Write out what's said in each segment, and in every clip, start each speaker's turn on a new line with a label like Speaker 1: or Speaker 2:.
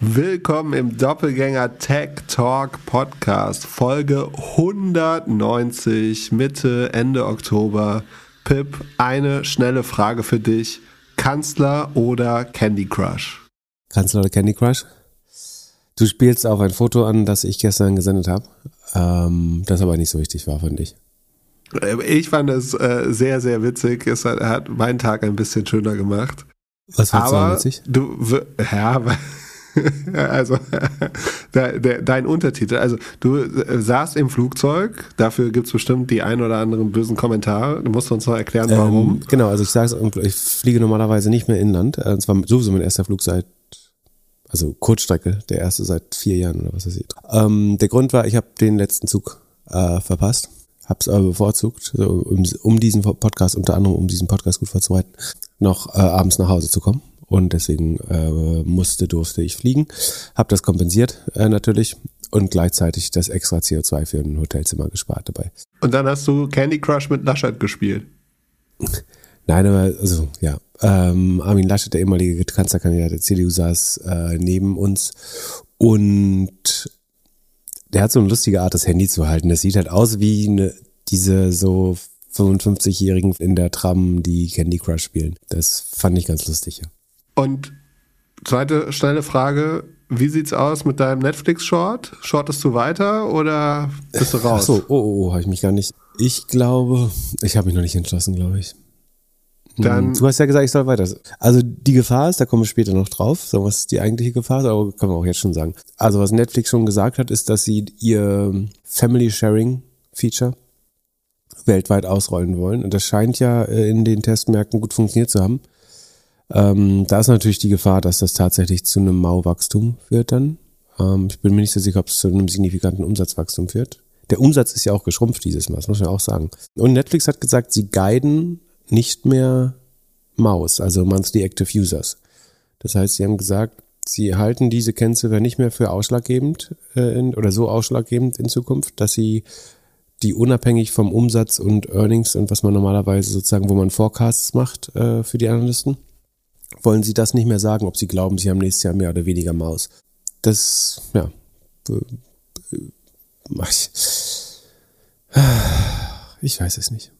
Speaker 1: Willkommen im Doppelgänger Tech Talk Podcast, Folge 190, Mitte, Ende Oktober. Pip, eine schnelle Frage für dich. Kanzler oder Candy Crush?
Speaker 2: Kanzler oder Candy Crush? Du spielst auf ein Foto an, das ich gestern gesendet habe, ähm, das aber nicht so wichtig war, fand ich.
Speaker 1: Ich fand es äh, sehr, sehr witzig. Es hat, hat meinen Tag ein bisschen schöner gemacht.
Speaker 2: Was
Speaker 1: Aber
Speaker 2: du witzig?
Speaker 1: du, ja, also de, de, dein Untertitel. Also du äh, saßt im Flugzeug, dafür gibt's bestimmt die ein oder anderen bösen Kommentare. Du musst uns noch erklären, warum.
Speaker 2: Ähm, genau, also ich sage ich fliege normalerweise nicht mehr inland. Äh, Und zwar sowieso mein erster Flug seit, also Kurzstrecke, der erste seit vier Jahren oder was weiß ich. Ähm, der Grund war, ich habe den letzten Zug äh, verpasst. Hab's aber bevorzugt, so, um, um diesen Podcast, unter anderem um diesen Podcast gut vorzubereiten, noch äh, abends nach Hause zu kommen. Und deswegen äh, musste, durfte ich fliegen. Hab das kompensiert äh, natürlich und gleichzeitig das extra CO2 für ein Hotelzimmer gespart dabei.
Speaker 1: Und dann hast du Candy Crush mit Laschet gespielt.
Speaker 2: Nein, aber also ja, ähm, Armin Laschet, der ehemalige Kanzlerkandidat der CDU, saß äh, neben uns und der hat so eine lustige Art, das Handy zu halten. Das sieht halt aus wie eine, diese so 55-Jährigen in der Tram, die Candy Crush spielen. Das fand ich ganz lustig, ja.
Speaker 1: Und zweite schnelle Frage, wie sieht's aus mit deinem Netflix-Short? Shortest du weiter oder bist du raus?
Speaker 2: Ach so, oh, oh, oh habe ich mich gar nicht. Ich glaube, ich habe mich noch nicht entschlossen, glaube ich.
Speaker 1: Dann,
Speaker 2: du hast ja gesagt, ich soll weiter. Also die Gefahr ist, da kommen wir später noch drauf, so was die eigentliche Gefahr ist, aber können wir auch jetzt schon sagen. Also was Netflix schon gesagt hat, ist, dass sie ihr Family Sharing Feature weltweit ausrollen wollen. Und das scheint ja äh, in den Testmärkten gut funktioniert zu haben. Ähm, da ist natürlich die Gefahr, dass das tatsächlich zu einem Mauwachstum führt dann. Ähm, ich bin mir nicht so sicher, ob es zu einem signifikanten Umsatzwachstum führt. Der Umsatz ist ja auch geschrumpft dieses Mal, das muss man auch sagen. Und Netflix hat gesagt, sie guiden nicht mehr Maus, also Monthly Active Users. Das heißt, sie haben gesagt, sie halten diese Kennziffer nicht mehr für ausschlaggebend äh, in, oder so ausschlaggebend in Zukunft, dass sie die unabhängig vom Umsatz und Earnings und was man normalerweise sozusagen, wo man Forecasts macht äh, für die Analysten, wollen sie das nicht mehr sagen, ob sie glauben, sie haben nächstes Jahr mehr oder weniger Maus. Das, ja, ich, weiß es nicht.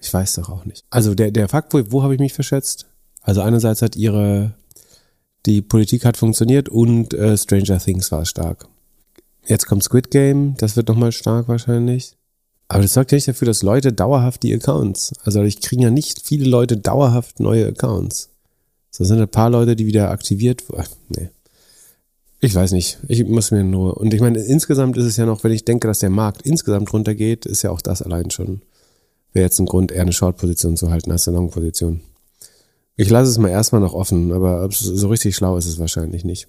Speaker 2: Ich weiß doch auch nicht. Also der, der Fakt, wo, wo habe ich mich verschätzt? Also einerseits hat ihre, die Politik hat funktioniert und äh, Stranger Things war stark. Jetzt kommt Squid Game, das wird nochmal stark wahrscheinlich. Aber das sorgt ja nicht dafür, dass Leute dauerhaft die Accounts, also ich kriege ja nicht viele Leute dauerhaft neue Accounts. Das sind ein paar Leute, die wieder aktiviert wurden. Nee. Ich weiß nicht. Ich muss mir nur. Und ich meine, insgesamt ist es ja noch, wenn ich denke, dass der Markt insgesamt runtergeht, ist ja auch das allein schon wäre jetzt ein Grund, eher eine Short-Position zu halten als eine Long-Position. Ich lasse es mal erstmal noch offen, aber so richtig schlau ist es wahrscheinlich nicht.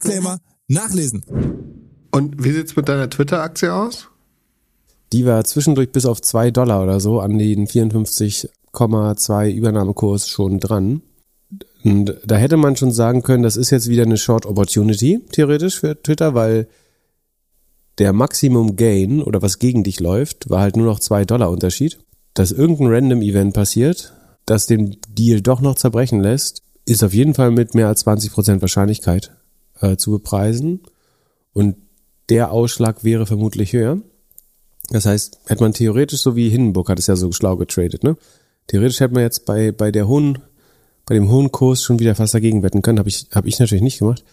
Speaker 3: Disclaimer nachlesen.
Speaker 1: Und wie sieht's mit deiner Twitter-Aktie aus?
Speaker 2: Die war zwischendurch bis auf zwei Dollar oder so an den 54,2 Übernahmekurs schon dran. Und da hätte man schon sagen können, das ist jetzt wieder eine Short Opportunity, theoretisch für Twitter, weil der Maximum Gain oder was gegen dich läuft, war halt nur noch zwei Dollar Unterschied. Dass irgendein Random Event passiert, das den Deal doch noch zerbrechen lässt, ist auf jeden Fall mit mehr als 20% Wahrscheinlichkeit äh, zu bepreisen. Und der Ausschlag wäre vermutlich höher. Das heißt, hätte man theoretisch, so wie Hindenburg hat es ja so schlau getradet, ne? Theoretisch hätte man jetzt bei, bei der hohen, bei dem hohen Kurs schon wieder fast dagegen wetten können. Habe ich, hab ich natürlich nicht gemacht.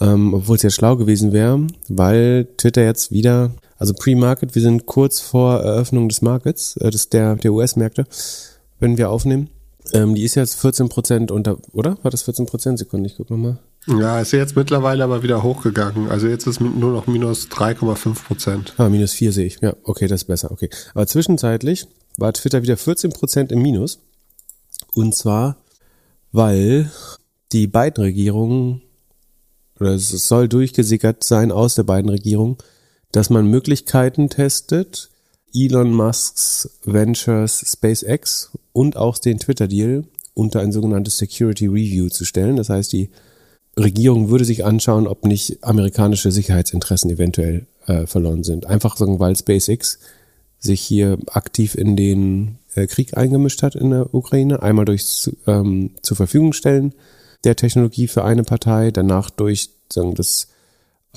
Speaker 2: Ähm, obwohl es ja schlau gewesen wäre, weil Twitter jetzt wieder, also Pre-Market, wir sind kurz vor Eröffnung des Markets, äh, des, der, der US-Märkte, wenn wir aufnehmen. Ähm, die ist jetzt 14 Prozent unter, oder? War das 14 Prozent? Sekunde, ich guck nochmal.
Speaker 1: Ja, ist jetzt mittlerweile aber wieder hochgegangen. Also jetzt ist nur noch minus 3,5 Prozent.
Speaker 2: Ah, minus 4 sehe ich. Ja, okay, das ist besser. Okay. Aber zwischenzeitlich war Twitter wieder 14 Prozent im Minus. Und zwar, weil die beiden Regierungen oder es soll durchgesickert sein aus der beiden Regierungen, dass man Möglichkeiten testet, Elon Musks Ventures SpaceX und auch den Twitter-Deal unter ein sogenanntes Security Review zu stellen. Das heißt, die Regierung würde sich anschauen, ob nicht amerikanische Sicherheitsinteressen eventuell äh, verloren sind. Einfach sagen, weil SpaceX sich hier aktiv in den äh, Krieg eingemischt hat in der Ukraine. Einmal durch ähm, zur Verfügung stellen der Technologie für eine Partei, danach durch sagen, das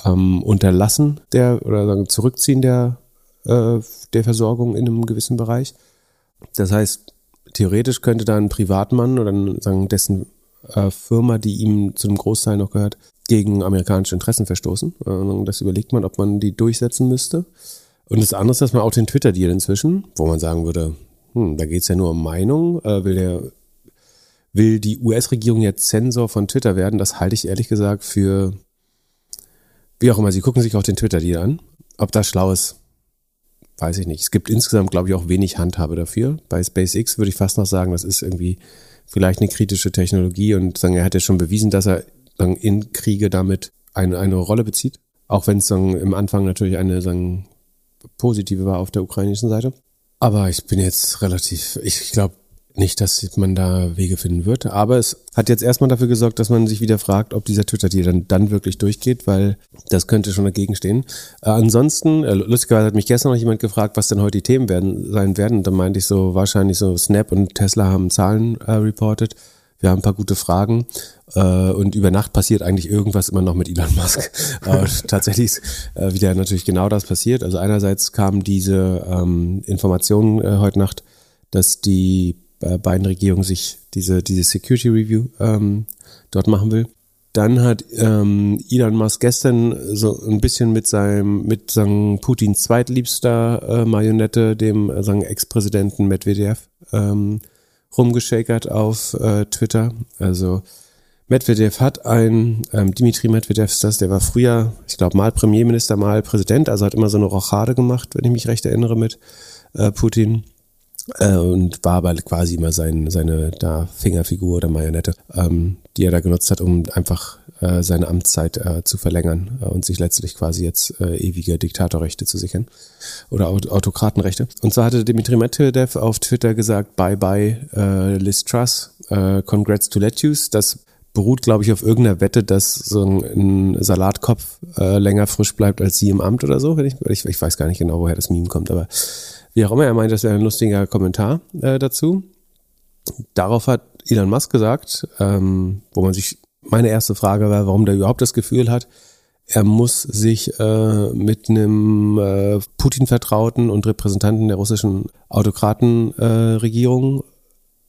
Speaker 2: ähm, Unterlassen der oder sagen, Zurückziehen der, äh, der Versorgung in einem gewissen Bereich. Das heißt, theoretisch könnte da ein Privatmann oder sagen, dessen äh, Firma, die ihm zu einem Großteil noch gehört, gegen amerikanische Interessen verstoßen. Äh, das überlegt man, ob man die durchsetzen müsste. Und das andere ist, dass man auch den Twitter-Deal inzwischen, wo man sagen würde, hm, da geht's ja nur um Meinung, äh, will der will die US-Regierung jetzt Zensor von Twitter werden, das halte ich ehrlich gesagt für, wie auch immer, sie gucken sich auch den Twitter-Deal an. Ob das schlau ist, weiß ich nicht. Es gibt insgesamt, glaube ich, auch wenig Handhabe dafür. Bei SpaceX würde ich fast noch sagen, das ist irgendwie vielleicht eine kritische Technologie und sagen, er hat ja schon bewiesen, dass er sagen, in Kriege damit eine, eine Rolle bezieht. Auch wenn es im Anfang natürlich eine sagen, positive war auf der ukrainischen Seite. Aber ich bin jetzt relativ, ich glaube nicht, dass man da Wege finden wird. Aber es hat jetzt erstmal dafür gesorgt, dass man sich wieder fragt, ob dieser Twitter-Deal dann, dann wirklich durchgeht, weil das könnte schon dagegen stehen. Äh, ansonsten, äh, lustigerweise hat mich gestern noch jemand gefragt, was denn heute die Themen werden, sein werden. Und da meinte ich so, wahrscheinlich so Snap und Tesla haben Zahlen äh, reported. Wir haben ein paar gute Fragen äh, und über Nacht passiert eigentlich irgendwas immer noch mit Elon Musk. äh, tatsächlich ist äh, wieder natürlich genau das passiert. Also einerseits kam diese ähm, Information heute Nacht, dass die beiden Regierungen sich diese, diese Security Review ähm, dort machen will. Dann hat ähm, Elon Musk gestern so ein bisschen mit seinem, mit sagen Putins zweitliebster äh, Marionette, dem äh, sagen Ex-Präsidenten Medvedev, ähm, rumgeschakert auf äh, Twitter. Also Medvedev hat ein, ähm, Dimitri Medvedev ist das, der war früher, ich glaube, mal Premierminister, mal Präsident, also hat immer so eine Rochade gemacht, wenn ich mich recht erinnere, mit äh, Putin. Äh, und war aber quasi immer sein, seine da Fingerfigur oder Marionette, ähm, die er da genutzt hat, um einfach äh, seine Amtszeit äh, zu verlängern äh, und sich letztlich quasi jetzt äh, ewige Diktatorrechte zu sichern oder Aut Autokratenrechte. Und so hatte Dimitri Medvedev auf Twitter gesagt, bye bye äh, Liz Truss, äh, congrats to Lettuce. Das beruht, glaube ich, auf irgendeiner Wette, dass so ein, ein Salatkopf äh, länger frisch bleibt als sie im Amt oder so. Ich, ich, ich weiß gar nicht genau, woher das Meme kommt, aber wie auch immer, er meint, das wäre ein lustiger Kommentar äh, dazu. Darauf hat Elon Musk gesagt, ähm, wo man sich, meine erste Frage war, warum der überhaupt das Gefühl hat, er muss sich äh, mit einem äh, Putin-Vertrauten und Repräsentanten der russischen Autokratenregierung äh,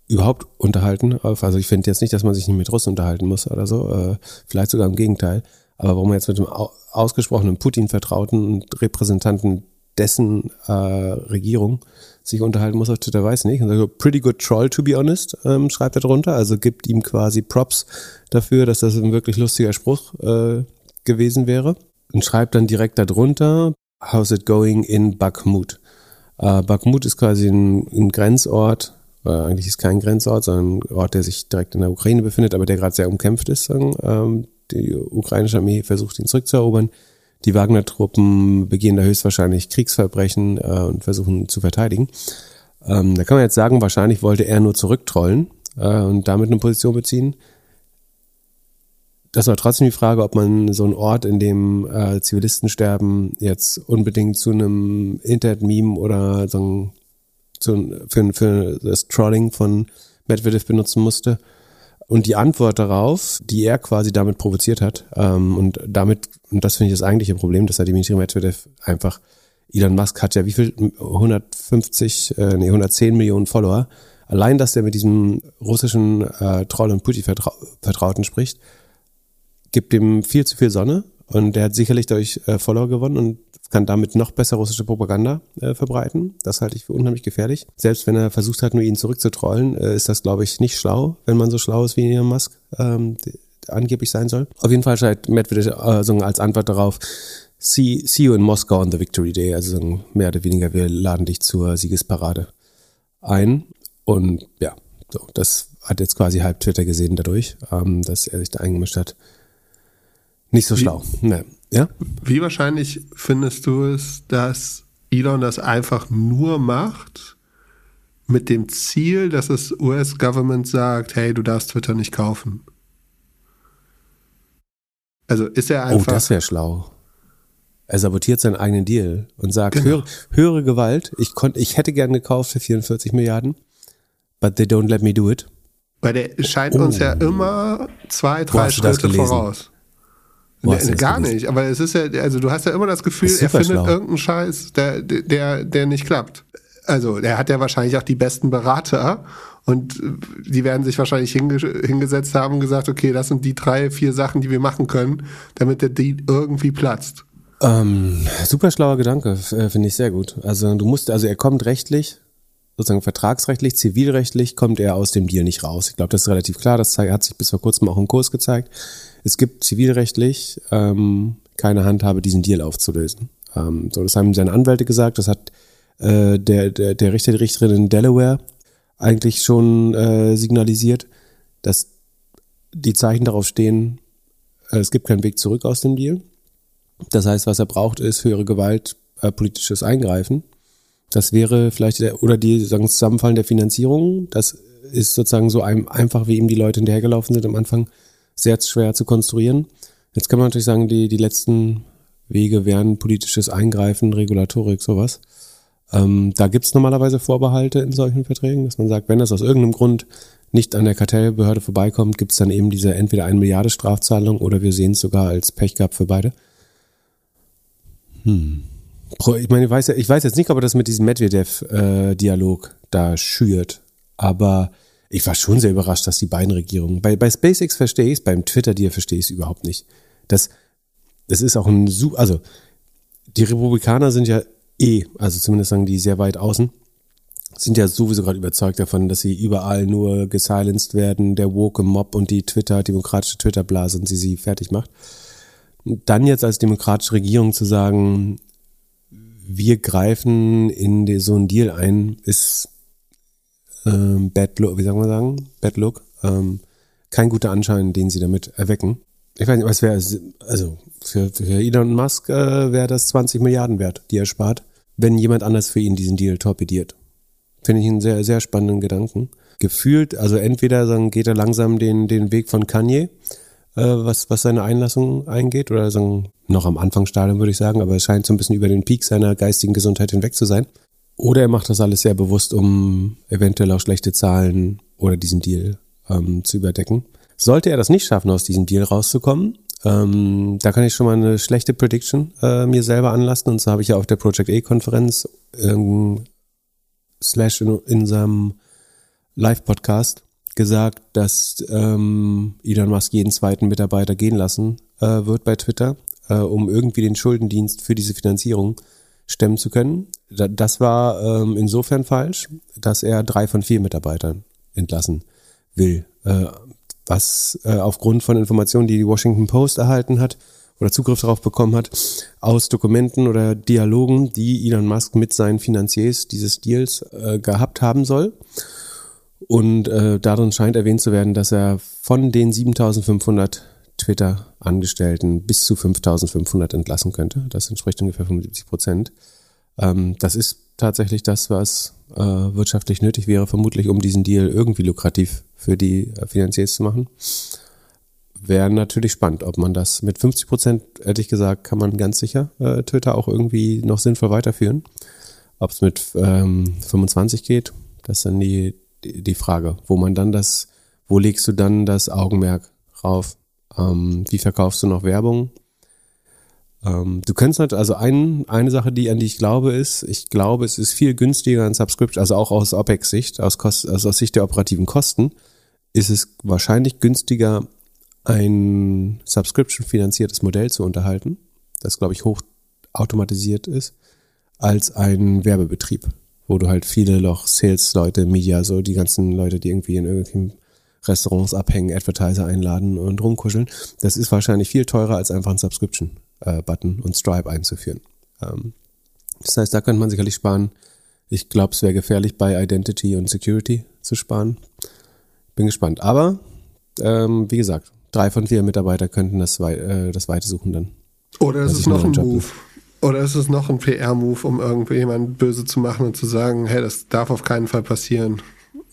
Speaker 2: überhaupt unterhalten. Also ich finde jetzt nicht, dass man sich nicht mit Russen unterhalten muss oder so, äh, vielleicht sogar im Gegenteil. Aber warum er jetzt mit einem ausgesprochenen Putin-Vertrauten und Repräsentanten dessen äh, Regierung sich unterhalten muss auf Twitter, weiß nicht. Und so, pretty good troll, to be honest, ähm, schreibt er drunter. Also gibt ihm quasi Props dafür, dass das ein wirklich lustiger Spruch äh, gewesen wäre. Und schreibt dann direkt darunter, how's it going in Bakhmut? Äh, Bakhmut ist quasi ein, ein Grenzort, äh, eigentlich ist kein Grenzort, sondern ein Ort, der sich direkt in der Ukraine befindet, aber der gerade sehr umkämpft ist. Sagen. Ähm, die ukrainische Armee versucht ihn zurückzuerobern. Die Wagner-Truppen begehen da höchstwahrscheinlich Kriegsverbrechen äh, und versuchen zu verteidigen. Ähm, da kann man jetzt sagen, wahrscheinlich wollte er nur zurücktrollen äh, und damit eine Position beziehen. Das war trotzdem die Frage, ob man so einen Ort, in dem äh, Zivilisten sterben, jetzt unbedingt zu einem Internet-Meme oder so ein, zu, für, für das Trolling von Medvedev benutzen musste. Und die Antwort darauf, die er quasi damit provoziert hat, ähm, und damit, und das finde ich das eigentliche Problem, dass er Dimitri Medvedev einfach, Elon Musk hat ja wie viel, 150, äh, nee, 110 Millionen Follower. Allein, dass der mit diesem russischen äh, Troll und Putin-Vertrauten spricht, gibt ihm viel zu viel Sonne und der hat sicherlich dadurch äh, Follower gewonnen und kann damit noch besser russische Propaganda äh, verbreiten. Das halte ich für unheimlich gefährlich. Selbst wenn er versucht hat, nur ihn zurückzutrollen, äh, ist das, glaube ich, nicht schlau, wenn man so schlau ist wie Elon Musk ähm, angeblich sein soll. Auf jeden Fall schreibt Medvedev äh, so als Antwort darauf, see, see you in Moscow on the Victory Day. Also so mehr oder weniger, wir laden dich zur Siegesparade ein. Und ja, so, das hat jetzt quasi halb Twitter gesehen dadurch, ähm, dass er sich da eingemischt hat. Nicht so schlau. Nee. Ja?
Speaker 1: Wie wahrscheinlich findest du es, dass Elon das einfach nur macht mit dem Ziel, dass das US-Government sagt, hey, du darfst Twitter nicht kaufen? Also ist er
Speaker 2: Oh,
Speaker 1: einfach.
Speaker 2: das wäre schlau. Er sabotiert seinen eigenen Deal und sagt,
Speaker 1: Genau.
Speaker 2: höhere, höhere Gewalt, ich, konnt, ich hätte gern gekauft für 44 Milliarden, but they don't let me do it.
Speaker 1: weil der scheint uns ja immer zwei, drei
Speaker 2: Oh.
Speaker 1: Schritte voraus.
Speaker 2: Du
Speaker 1: Nee, gar nicht, aber es ist ja, also du hast ja immer das Gefühl, er findet
Speaker 2: schlau.
Speaker 1: irgendeinen Scheiß, der, der, der nicht klappt. Also, er hat ja wahrscheinlich auch die besten Berater und die werden sich wahrscheinlich hinge hingesetzt haben und gesagt, okay, das sind die drei, vier Sachen, die wir machen können, damit der Deal irgendwie platzt.
Speaker 2: Ähm, super schlauer Gedanke, äh, finde ich sehr gut. Also du musst, also er kommt rechtlich, sozusagen vertragsrechtlich, zivilrechtlich kommt er aus dem Deal nicht raus. Ich glaube, das ist relativ klar. Das hat sich bis vor kurzem auch im Kurs gezeigt. Es gibt zivilrechtlich ähm, keine Handhabe, diesen Deal aufzulösen. Ähm, so, das haben seine Anwälte gesagt. Das hat äh, der, der, der Richter, die Richterin in Delaware eigentlich schon äh, signalisiert, dass die Zeichen darauf stehen, äh, es gibt keinen Weg zurück aus dem Deal. Das heißt, was er braucht, ist höhere Gewalt, äh, politisches Eingreifen. Das wäre vielleicht der, oder die sagen Zusammenfallen der Finanzierung. Das ist sozusagen so ein, einfach, wie ihm die Leute hinterhergelaufen sind am Anfang, sehr schwer zu konstruieren. Jetzt kann man natürlich sagen, die, die letzten Wege wären politisches Eingreifen, Regulatorik, sowas. Ähm, da gibt's normalerweise Vorbehalte in solchen Verträgen, dass man sagt, wenn das aus irgendeinem Grund nicht an der Kartellbehörde vorbeikommt, gibt's dann eben diese entweder 1 Milliarde Strafzahlung oder wir sehen es sogar als Pech gehabt für beide. Hm. Ich meine, ich weiß, ich weiß jetzt nicht, ob er das mit diesem Medvedev-Dialog da schürt, aber ich war schon sehr überrascht, dass die beiden Regierungen, bei, bei SpaceX verstehe ich es, beim Twitter-Deal verstehe ich es überhaupt nicht. Das, das ist auch ein, also die Republikaner sind ja eh, also zumindest sagen die sehr weit außen, sind ja sowieso gerade überzeugt davon, dass sie überall nur gesilenced werden, der woke Mob und die Twitter, demokratische Twitter-Blase und sie sie fertig macht. Dann jetzt als demokratische Regierung zu sagen, wir greifen in so einen Deal ein, ist ähm, bad look, wie sagen wir sagen? Bad look. Ähm, kein guter Anschein, den sie damit erwecken. Ich weiß nicht, was wäre, also für, für Elon Musk äh, wäre das 20 Milliarden wert, die er spart, wenn jemand anders für ihn diesen Deal torpediert. Finde ich einen sehr, sehr spannenden Gedanken. Gefühlt, also entweder sagen, geht er langsam den, den Weg von Kanye, äh, was, was seine Einlassung eingeht, oder sagen, noch am Anfangsstadium würde ich sagen, aber es scheint so ein bisschen über den Peak seiner geistigen Gesundheit hinweg zu sein. Oder er macht das alles sehr bewusst, um eventuell auch schlechte Zahlen oder diesen Deal ähm, zu überdecken. Sollte er das nicht schaffen, aus diesem Deal rauszukommen, ähm, da kann ich schon mal eine schlechte Prediction äh, mir selber anlassen. Und zwar habe ich ja auf der Project A-Konferenz ähm, slash in, in seinem Live-Podcast gesagt, dass ähm, Elon Musk jeden zweiten Mitarbeiter gehen lassen äh, wird bei Twitter, äh, um irgendwie den Schuldendienst für diese Finanzierung stemmen zu können. Da, das war ähm, insofern falsch, dass er drei von vier Mitarbeitern entlassen will. Äh, was äh, aufgrund von Informationen, die die Washington Post erhalten hat oder Zugriff darauf bekommen hat, aus Dokumenten oder Dialogen, die Elon Musk mit seinen Finanziers dieses Deals äh, gehabt haben soll. Und äh, darin scheint erwähnt zu werden, dass er von den 7500 Twitter-Angestellten bis zu 5500 entlassen könnte. Das entspricht ungefähr 75 Prozent. Ähm, das ist tatsächlich das, was äh, wirtschaftlich nötig wäre, vermutlich, um diesen Deal irgendwie lukrativ für die äh, Finanziers zu machen. Wäre natürlich spannend, ob man das mit 50 Prozent, ehrlich gesagt, kann man ganz sicher äh, Twitter auch irgendwie noch sinnvoll weiterführen. Ob es mit ähm, 25 geht, das ist dann die, die, Frage, wo man dann das, wo legst du dann das Augenmerk rauf? Ähm, wie verkaufst du noch Werbung? Ähm, du könntest halt, also ein, eine Sache, die an die ich glaube, ist, ich glaube, es ist viel günstiger an Subscription, also auch aus OPEX-Sicht, aus, Kost, also aus Sicht der operativen Kosten, ist es wahrscheinlich günstiger, ein Subscription-finanziertes Modell zu unterhalten, das, glaube ich, hoch automatisiert ist, als ein Werbebetrieb, wo du halt viele noch Sales-Leute, Media, so die ganzen Leute, die irgendwie in irgendwelchen Restaurants abhängen, Advertiser einladen und rumkuscheln. Das ist wahrscheinlich viel teurer, als einfach ein Subscription-Button und Stripe einzuführen. Ähm, das heißt, da könnte man sicherlich sparen. Ich glaube, es wäre gefährlich, bei Identity und Security zu sparen. Bin gespannt. Aber, ähm, wie gesagt, drei von vier Mitarbeiter könnten das, wei- äh, das Weite suchen dann.
Speaker 1: Oder ist es noch ein Move? Oder ist es noch ein PR-Move, um irgendwie jemanden böse zu machen und zu sagen, hey, das darf auf keinen Fall passieren.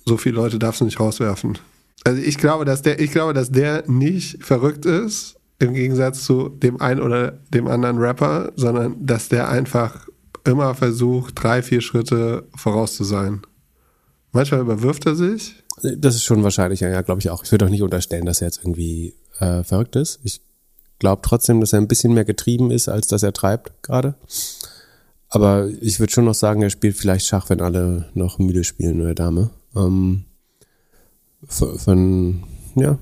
Speaker 1: So viele Leute darfst du nicht rauswerfen. Also ich glaube, dass der, ich glaube, dass der nicht verrückt ist, im Gegensatz zu dem einen oder dem anderen Rapper, sondern dass der einfach immer versucht, drei, vier Schritte voraus zu sein. Manchmal überwirft er sich.
Speaker 2: Das ist schon wahrscheinlich, ja, glaube ich auch. Ich würde auch nicht unterstellen, dass er jetzt irgendwie äh, verrückt ist. Ich glaube trotzdem, dass er ein bisschen mehr getrieben ist, als dass er treibt gerade. Aber ich würde schon noch sagen, er spielt vielleicht Schach, wenn alle noch müde spielen oder Dame. Ähm, von, ja,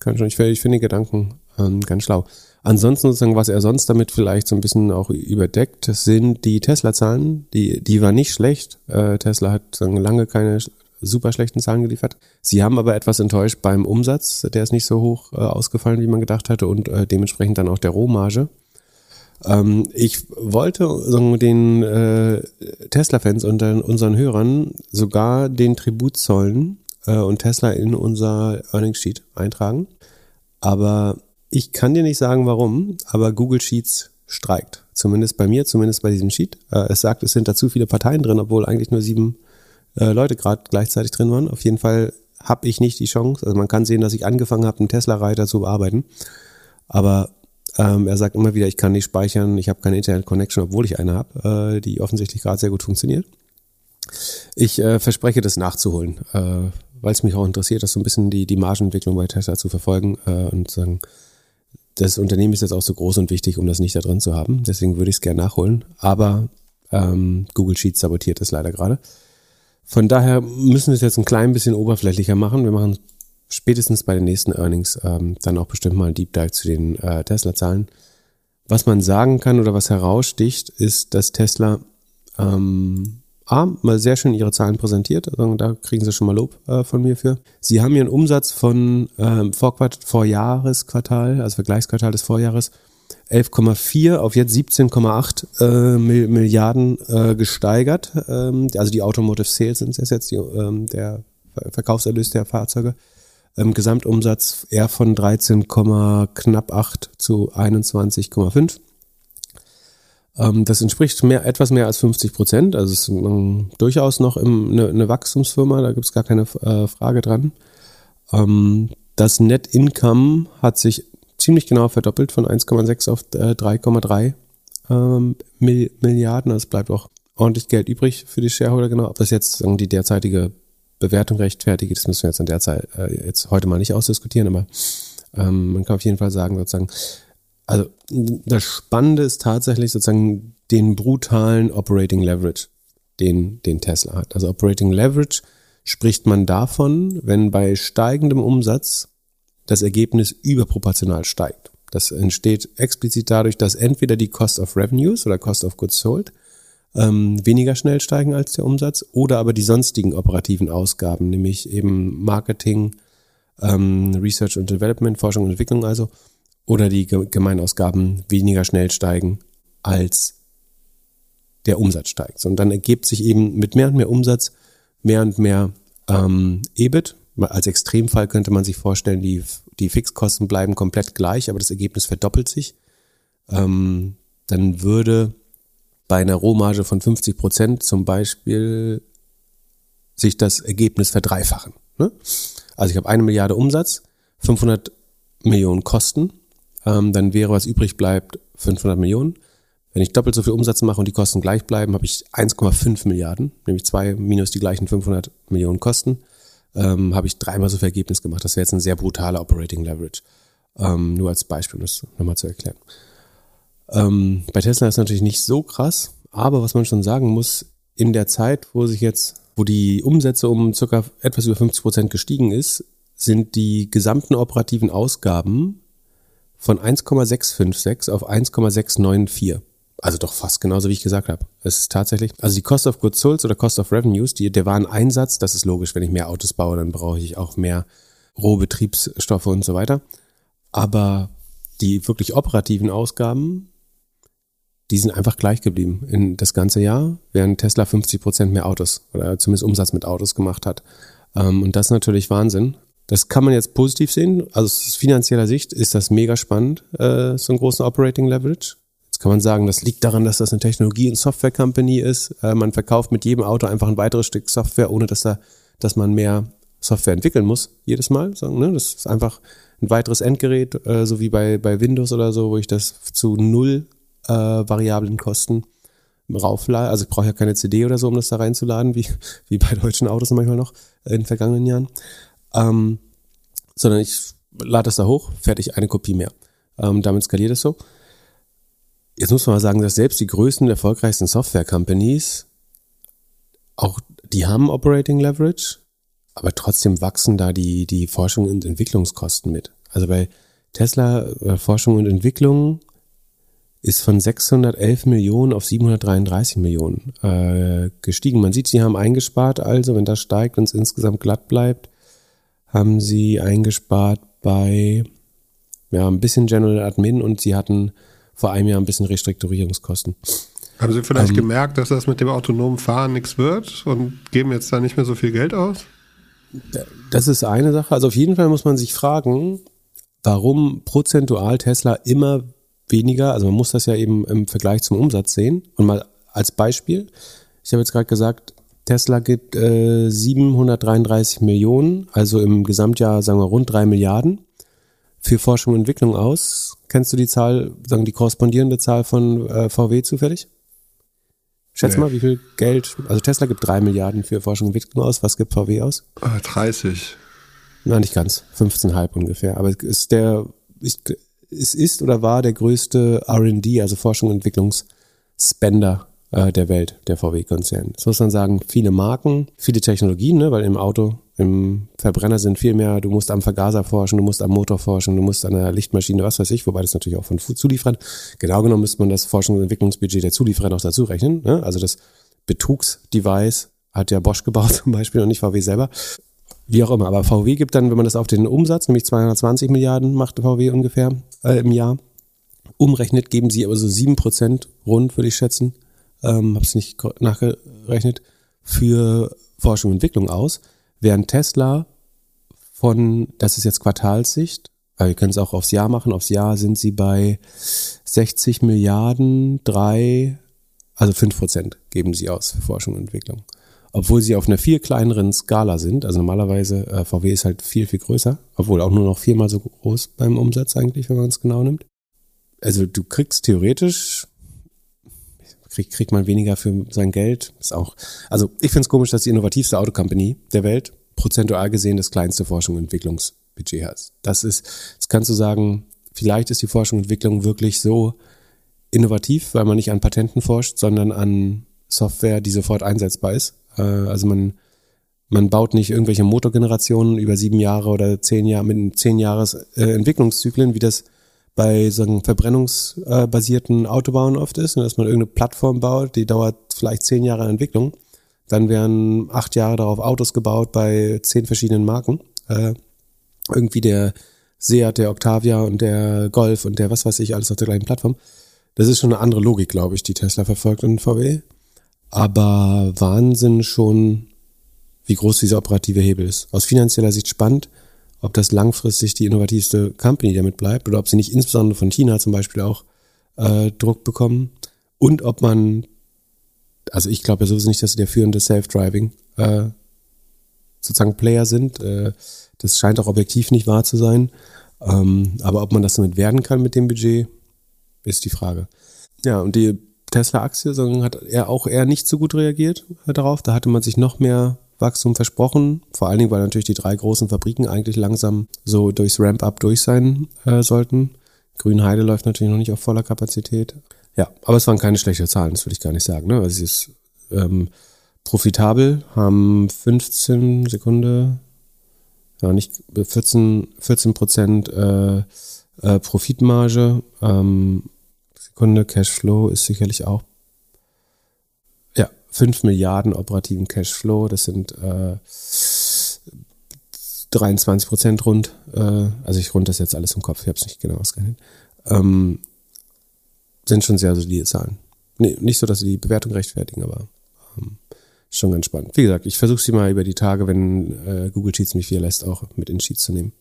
Speaker 2: kann schon. Ich, ich finde die Gedanken ähm, ganz schlau. Ansonsten sozusagen, was er sonst damit vielleicht so ein bisschen auch überdeckt, sind die Tesla-Zahlen. Die, die waren nicht schlecht. Äh, Tesla hat sozusagen lange keine super schlechten Zahlen geliefert. Sie haben aber etwas enttäuscht beim Umsatz. Der ist nicht so hoch äh, ausgefallen, wie man gedacht hatte und äh, dementsprechend dann auch der Rohmarge. Ähm, ich wollte sagen, den äh, Tesla-Fans und unseren Hörern sogar den Tribut zollen äh, und Tesla in unser Earnings Sheet eintragen. Aber ich kann dir nicht sagen, warum, aber Google Sheets streikt. Zumindest bei mir, zumindest bei diesem Sheet. Äh, es sagt, es sind da zu viele Parteien drin, obwohl eigentlich nur sieben äh, Leute gerade gleichzeitig drin waren. Auf jeden Fall habe ich nicht die Chance. Also man kann sehen, dass ich angefangen habe, einen Tesla-Reiter zu bearbeiten. Aber ähm, er sagt immer wieder, ich kann nicht speichern, ich habe keine Internet-Connection, obwohl ich eine habe, äh, die offensichtlich gerade sehr gut funktioniert. Ich äh, verspreche, das nachzuholen, äh, weil es mich auch interessiert, das so ein bisschen die, die Margenentwicklung bei Tesla zu verfolgen äh, und sagen, das Unternehmen ist jetzt auch so groß und wichtig, um das nicht da drin zu haben. Deswegen würde ich es gerne nachholen. Aber ähm, Google Sheets sabotiert es leider gerade. Von daher müssen wir es jetzt ein klein bisschen oberflächlicher machen. Wir machen spätestens bei den nächsten Earnings ähm, dann auch bestimmt mal ein Deep Dive zu den äh, Tesla-Zahlen. Was man sagen kann oder was heraussticht, ist, dass Tesla ähm, A, mal sehr schön ihre Zahlen präsentiert. Also da kriegen sie schon mal Lob äh, von mir für. Sie haben ihren Umsatz von ähm, Vorquart Vorjahresquartal, also Vergleichsquartal des Vorjahres, 11,4 auf jetzt 17,8 äh, Mil- Milliarden äh, gesteigert. Ähm, also die Automotive Sales sind es jetzt, die, ähm, der Ver- Verkaufserlös der Fahrzeuge. Ähm, Gesamtumsatz eher von 13, knapp 8 zu 21,5. Ähm, das entspricht mehr, etwas mehr als 50 Prozent. Also es ist ähm, durchaus noch im, eine, eine Wachstumsfirma, da gibt es gar keine äh, Frage dran. Ähm, das Net Income hat sich ziemlich genau verdoppelt von 1,6 auf äh, 3,3 ähm, Mil Milliarden. Also es bleibt auch ordentlich Geld übrig für die Shareholder. Genau, ob das jetzt die derzeitige Bewertung rechtfertigt, das müssen wir jetzt an der Zeit äh, jetzt heute mal nicht ausdiskutieren, aber ähm, man kann auf jeden Fall sagen, sozusagen, also das Spannende ist tatsächlich sozusagen den brutalen Operating Leverage, den, den Tesla hat. Also Operating Leverage spricht man davon, wenn bei steigendem Umsatz das Ergebnis überproportional steigt. Das entsteht explizit dadurch, dass entweder die Cost of Revenues oder Cost of Goods Sold ähm, weniger schnell steigen als der Umsatz oder aber die sonstigen operativen Ausgaben, nämlich eben Marketing, ähm, Research und Development, Forschung und Entwicklung also, oder die Ge- Gemeinausgaben weniger schnell steigen als der Umsatz steigt. Und dann ergibt sich eben mit mehr und mehr Umsatz mehr und mehr ähm, EBIT. Als Extremfall könnte man sich vorstellen, die, die Fixkosten bleiben komplett gleich, aber das Ergebnis verdoppelt sich. Ähm, dann würde bei einer Rohmarge von 50 Prozent zum Beispiel sich das Ergebnis verdreifachen. Ne? Also ich habe eine Milliarde Umsatz, 500 Millionen Kosten, ähm, dann wäre, was übrig bleibt, 500 Millionen. Wenn ich doppelt so viel Umsatz mache und die Kosten gleich bleiben, habe ich 1,5 Milliarden, nämlich zwei minus die gleichen 500 Millionen Kosten, ähm, habe ich dreimal so viel Ergebnis gemacht. Das wäre jetzt ein sehr brutaler Operating Leverage. Ähm, nur als Beispiel, um das nochmal zu erklären. Ähm, bei Tesla ist es natürlich nicht so krass, aber was man schon sagen muss, in der Zeit, wo sich jetzt, wo die Umsätze um circa etwas über 50 Prozent gestiegen ist, sind die gesamten operativen Ausgaben von 1,656 auf 1,694. Also doch fast genauso, wie ich gesagt habe. Es ist tatsächlich, also die Cost of Goods Sold oder Cost of Revenues, die, der Wareneinsatz, das ist logisch, wenn ich mehr Autos baue, dann brauche ich auch mehr Rohbetriebsstoffe und so weiter. Aber die wirklich operativen Ausgaben, die sind einfach gleich geblieben in das ganze Jahr, während Tesla 50 Prozent mehr Autos oder zumindest Umsatz mit Autos gemacht hat. Ähm, und das ist natürlich Wahnsinn. Das kann man jetzt positiv sehen. Also aus finanzieller Sicht ist das mega spannend, äh, so einen großen Operating Leverage. Jetzt kann man sagen, das liegt daran, dass das eine Technologie- und Software-Company ist. Äh, man verkauft mit jedem Auto einfach ein weiteres Stück Software, ohne dass da, dass man mehr Software entwickeln muss jedes Mal. Sagen, ne? Das ist einfach ein weiteres Endgerät, äh, so wie bei, bei Windows oder so, wo ich das zu null äh, variablen Kosten rauflade. Also ich brauche ja keine CD oder so, um das da reinzuladen, wie, wie bei deutschen Autos manchmal noch in den vergangenen Jahren. Ähm, sondern ich lade das da hoch, fertig, eine Kopie mehr. Ähm, damit skaliert es so. Jetzt muss man mal sagen, dass selbst die größten, erfolgreichsten Software-Companies, auch die haben Operating Leverage, aber trotzdem wachsen da die, die Forschung und Entwicklungskosten mit. Also bei Tesla äh, Forschung und Entwicklung ist von 611 Millionen auf 733 Millionen äh, gestiegen. Man sieht, sie haben eingespart, also wenn das steigt und es insgesamt glatt bleibt, haben sie eingespart bei ja, ein bisschen General Admin und sie hatten vor einem Jahr ein bisschen Restrukturierungskosten.
Speaker 1: Haben Sie vielleicht ähm, gemerkt, dass das mit dem autonomen Fahren nichts wird und geben jetzt da nicht mehr so viel Geld aus?
Speaker 2: Das ist eine Sache. Also auf jeden Fall muss man sich fragen, warum prozentual Tesla immer weniger, also man muss das ja eben im Vergleich zum Umsatz sehen. Und mal als Beispiel, ich habe jetzt gerade gesagt, Tesla gibt äh, 733 Millionen, also im Gesamtjahr sagen wir rund drei Milliarden für Forschung und Entwicklung aus. Kennst du die Zahl, sagen die korrespondierende Zahl von äh, VW zufällig? Schätz nee. mal, wie viel Geld, also Tesla gibt drei Milliarden für Forschung und Entwicklung aus, was gibt VW aus?
Speaker 1: 30.
Speaker 2: Nein, nicht ganz, 15,5 ungefähr. Aber es ist der, ich, es ist oder war der größte R&D, also Forschung und Entwicklungsspender äh, der Welt, der VW-Konzern. Das muss man sagen, viele Marken, viele Technologien, ne, weil im Auto, im Verbrenner sind viel mehr, du musst am Vergaser forschen, du musst am Motor forschen, du musst an der Lichtmaschine, was weiß ich, wobei das natürlich auch von Zulieferern. Genau genommen müsste man das Forschungs- und Entwicklungsbudget der Zulieferer noch dazu rechnen. Ne? Also das Betrugsdevice hat ja Bosch gebaut zum Beispiel und nicht VW selber. Wie auch immer, aber VW gibt dann, wenn man das auf den Umsatz, nämlich 220 Milliarden macht VW ungefähr äh, im Jahr, umrechnet, geben sie aber so sieben Prozent rund, würde ich schätzen, ähm, habe es nicht nachgerechnet, für Forschung und Entwicklung aus, während Tesla von, das ist jetzt Quartalssicht, aber wir können es auch aufs Jahr machen, aufs Jahr sind sie bei 60 Milliarden, drei, also fünf Prozent geben sie aus für Forschung und Entwicklung obwohl sie auf einer viel kleineren Skala sind. Also normalerweise äh, VW ist halt viel, viel größer, obwohl auch nur noch viermal so groß beim Umsatz eigentlich, wenn man es genau nimmt. Also du kriegst theoretisch, kriegt, kriegt man weniger für sein Geld. Ist auch, also ich finde es komisch, dass die innovativste Autocompany der Welt prozentual gesehen das kleinste Forschung und Entwicklungsbudget hat. Das ist, das kannst du sagen, vielleicht ist die Forschung und Entwicklung wirklich so innovativ, weil man nicht an Patenten forscht, sondern an Software, die sofort einsetzbar ist. Äh, also man, man baut nicht irgendwelche Motorgenerationen über sieben Jahre oder zehn Jahre mit zehn Jahres äh, Entwicklungszyklen, wie das bei so verbrennungsbasierten Autobahnen oft ist, dass man irgendeine Plattform baut, die dauert vielleicht zehn Jahre Entwicklung. Dann werden acht Jahre darauf Autos gebaut bei zehn verschiedenen Marken. Äh, irgendwie der Seat, der Octavia und der Golf und der was weiß ich, alles auf der gleichen Plattform. Das ist schon eine andere Logik, glaube ich, die Tesla verfolgt und VW. Aber Wahnsinn schon, wie groß dieser operative Hebel ist. Aus finanzieller Sicht spannend, ob das langfristig die innovativste Company damit bleibt oder ob sie nicht insbesondere von China zum Beispiel auch äh, Druck bekommen und ob man, also ich glaube ja sowieso nicht, dass sie der führende Self-Driving äh, sozusagen Player sind. Äh, das scheint auch objektiv nicht wahr zu sein. Ähm, aber ob man das damit werden kann mit dem Budget, ist die Frage. Ja, und die Tesla-Aktie, hat er auch eher nicht so gut reagiert darauf. Da hatte man sich noch mehr Wachstum versprochen. Vor allen Dingen, weil natürlich die drei großen Fabriken eigentlich langsam so durchs Ramp-up durch sein äh, sollten. Grünheide läuft natürlich noch nicht auf voller Kapazität. Ja, aber es waren keine schlechten Zahlen, das würde ich gar nicht sagen. Ne? Also es ist ähm, profitabel, haben 15 Sekunde, ja nicht 14 14 Prozent äh, äh, Profitmarge, ähm, Sekunde, Cashflow ist sicherlich auch, 5 Milliarden operativen Cashflow, das sind äh, 23 Prozent rund, äh, also ich rund das jetzt alles im Kopf, ich habe es nicht genau ausgerechnet, ähm, sind schon sehr solide Zahlen. Nee, nicht so, dass sie die Bewertung rechtfertigen, aber ähm, schon ganz spannend. Wie gesagt, ich versuche sie mal über die Tage, wenn äh, Google Sheets mich wieder lässt, auch mit in Sheets zu nehmen.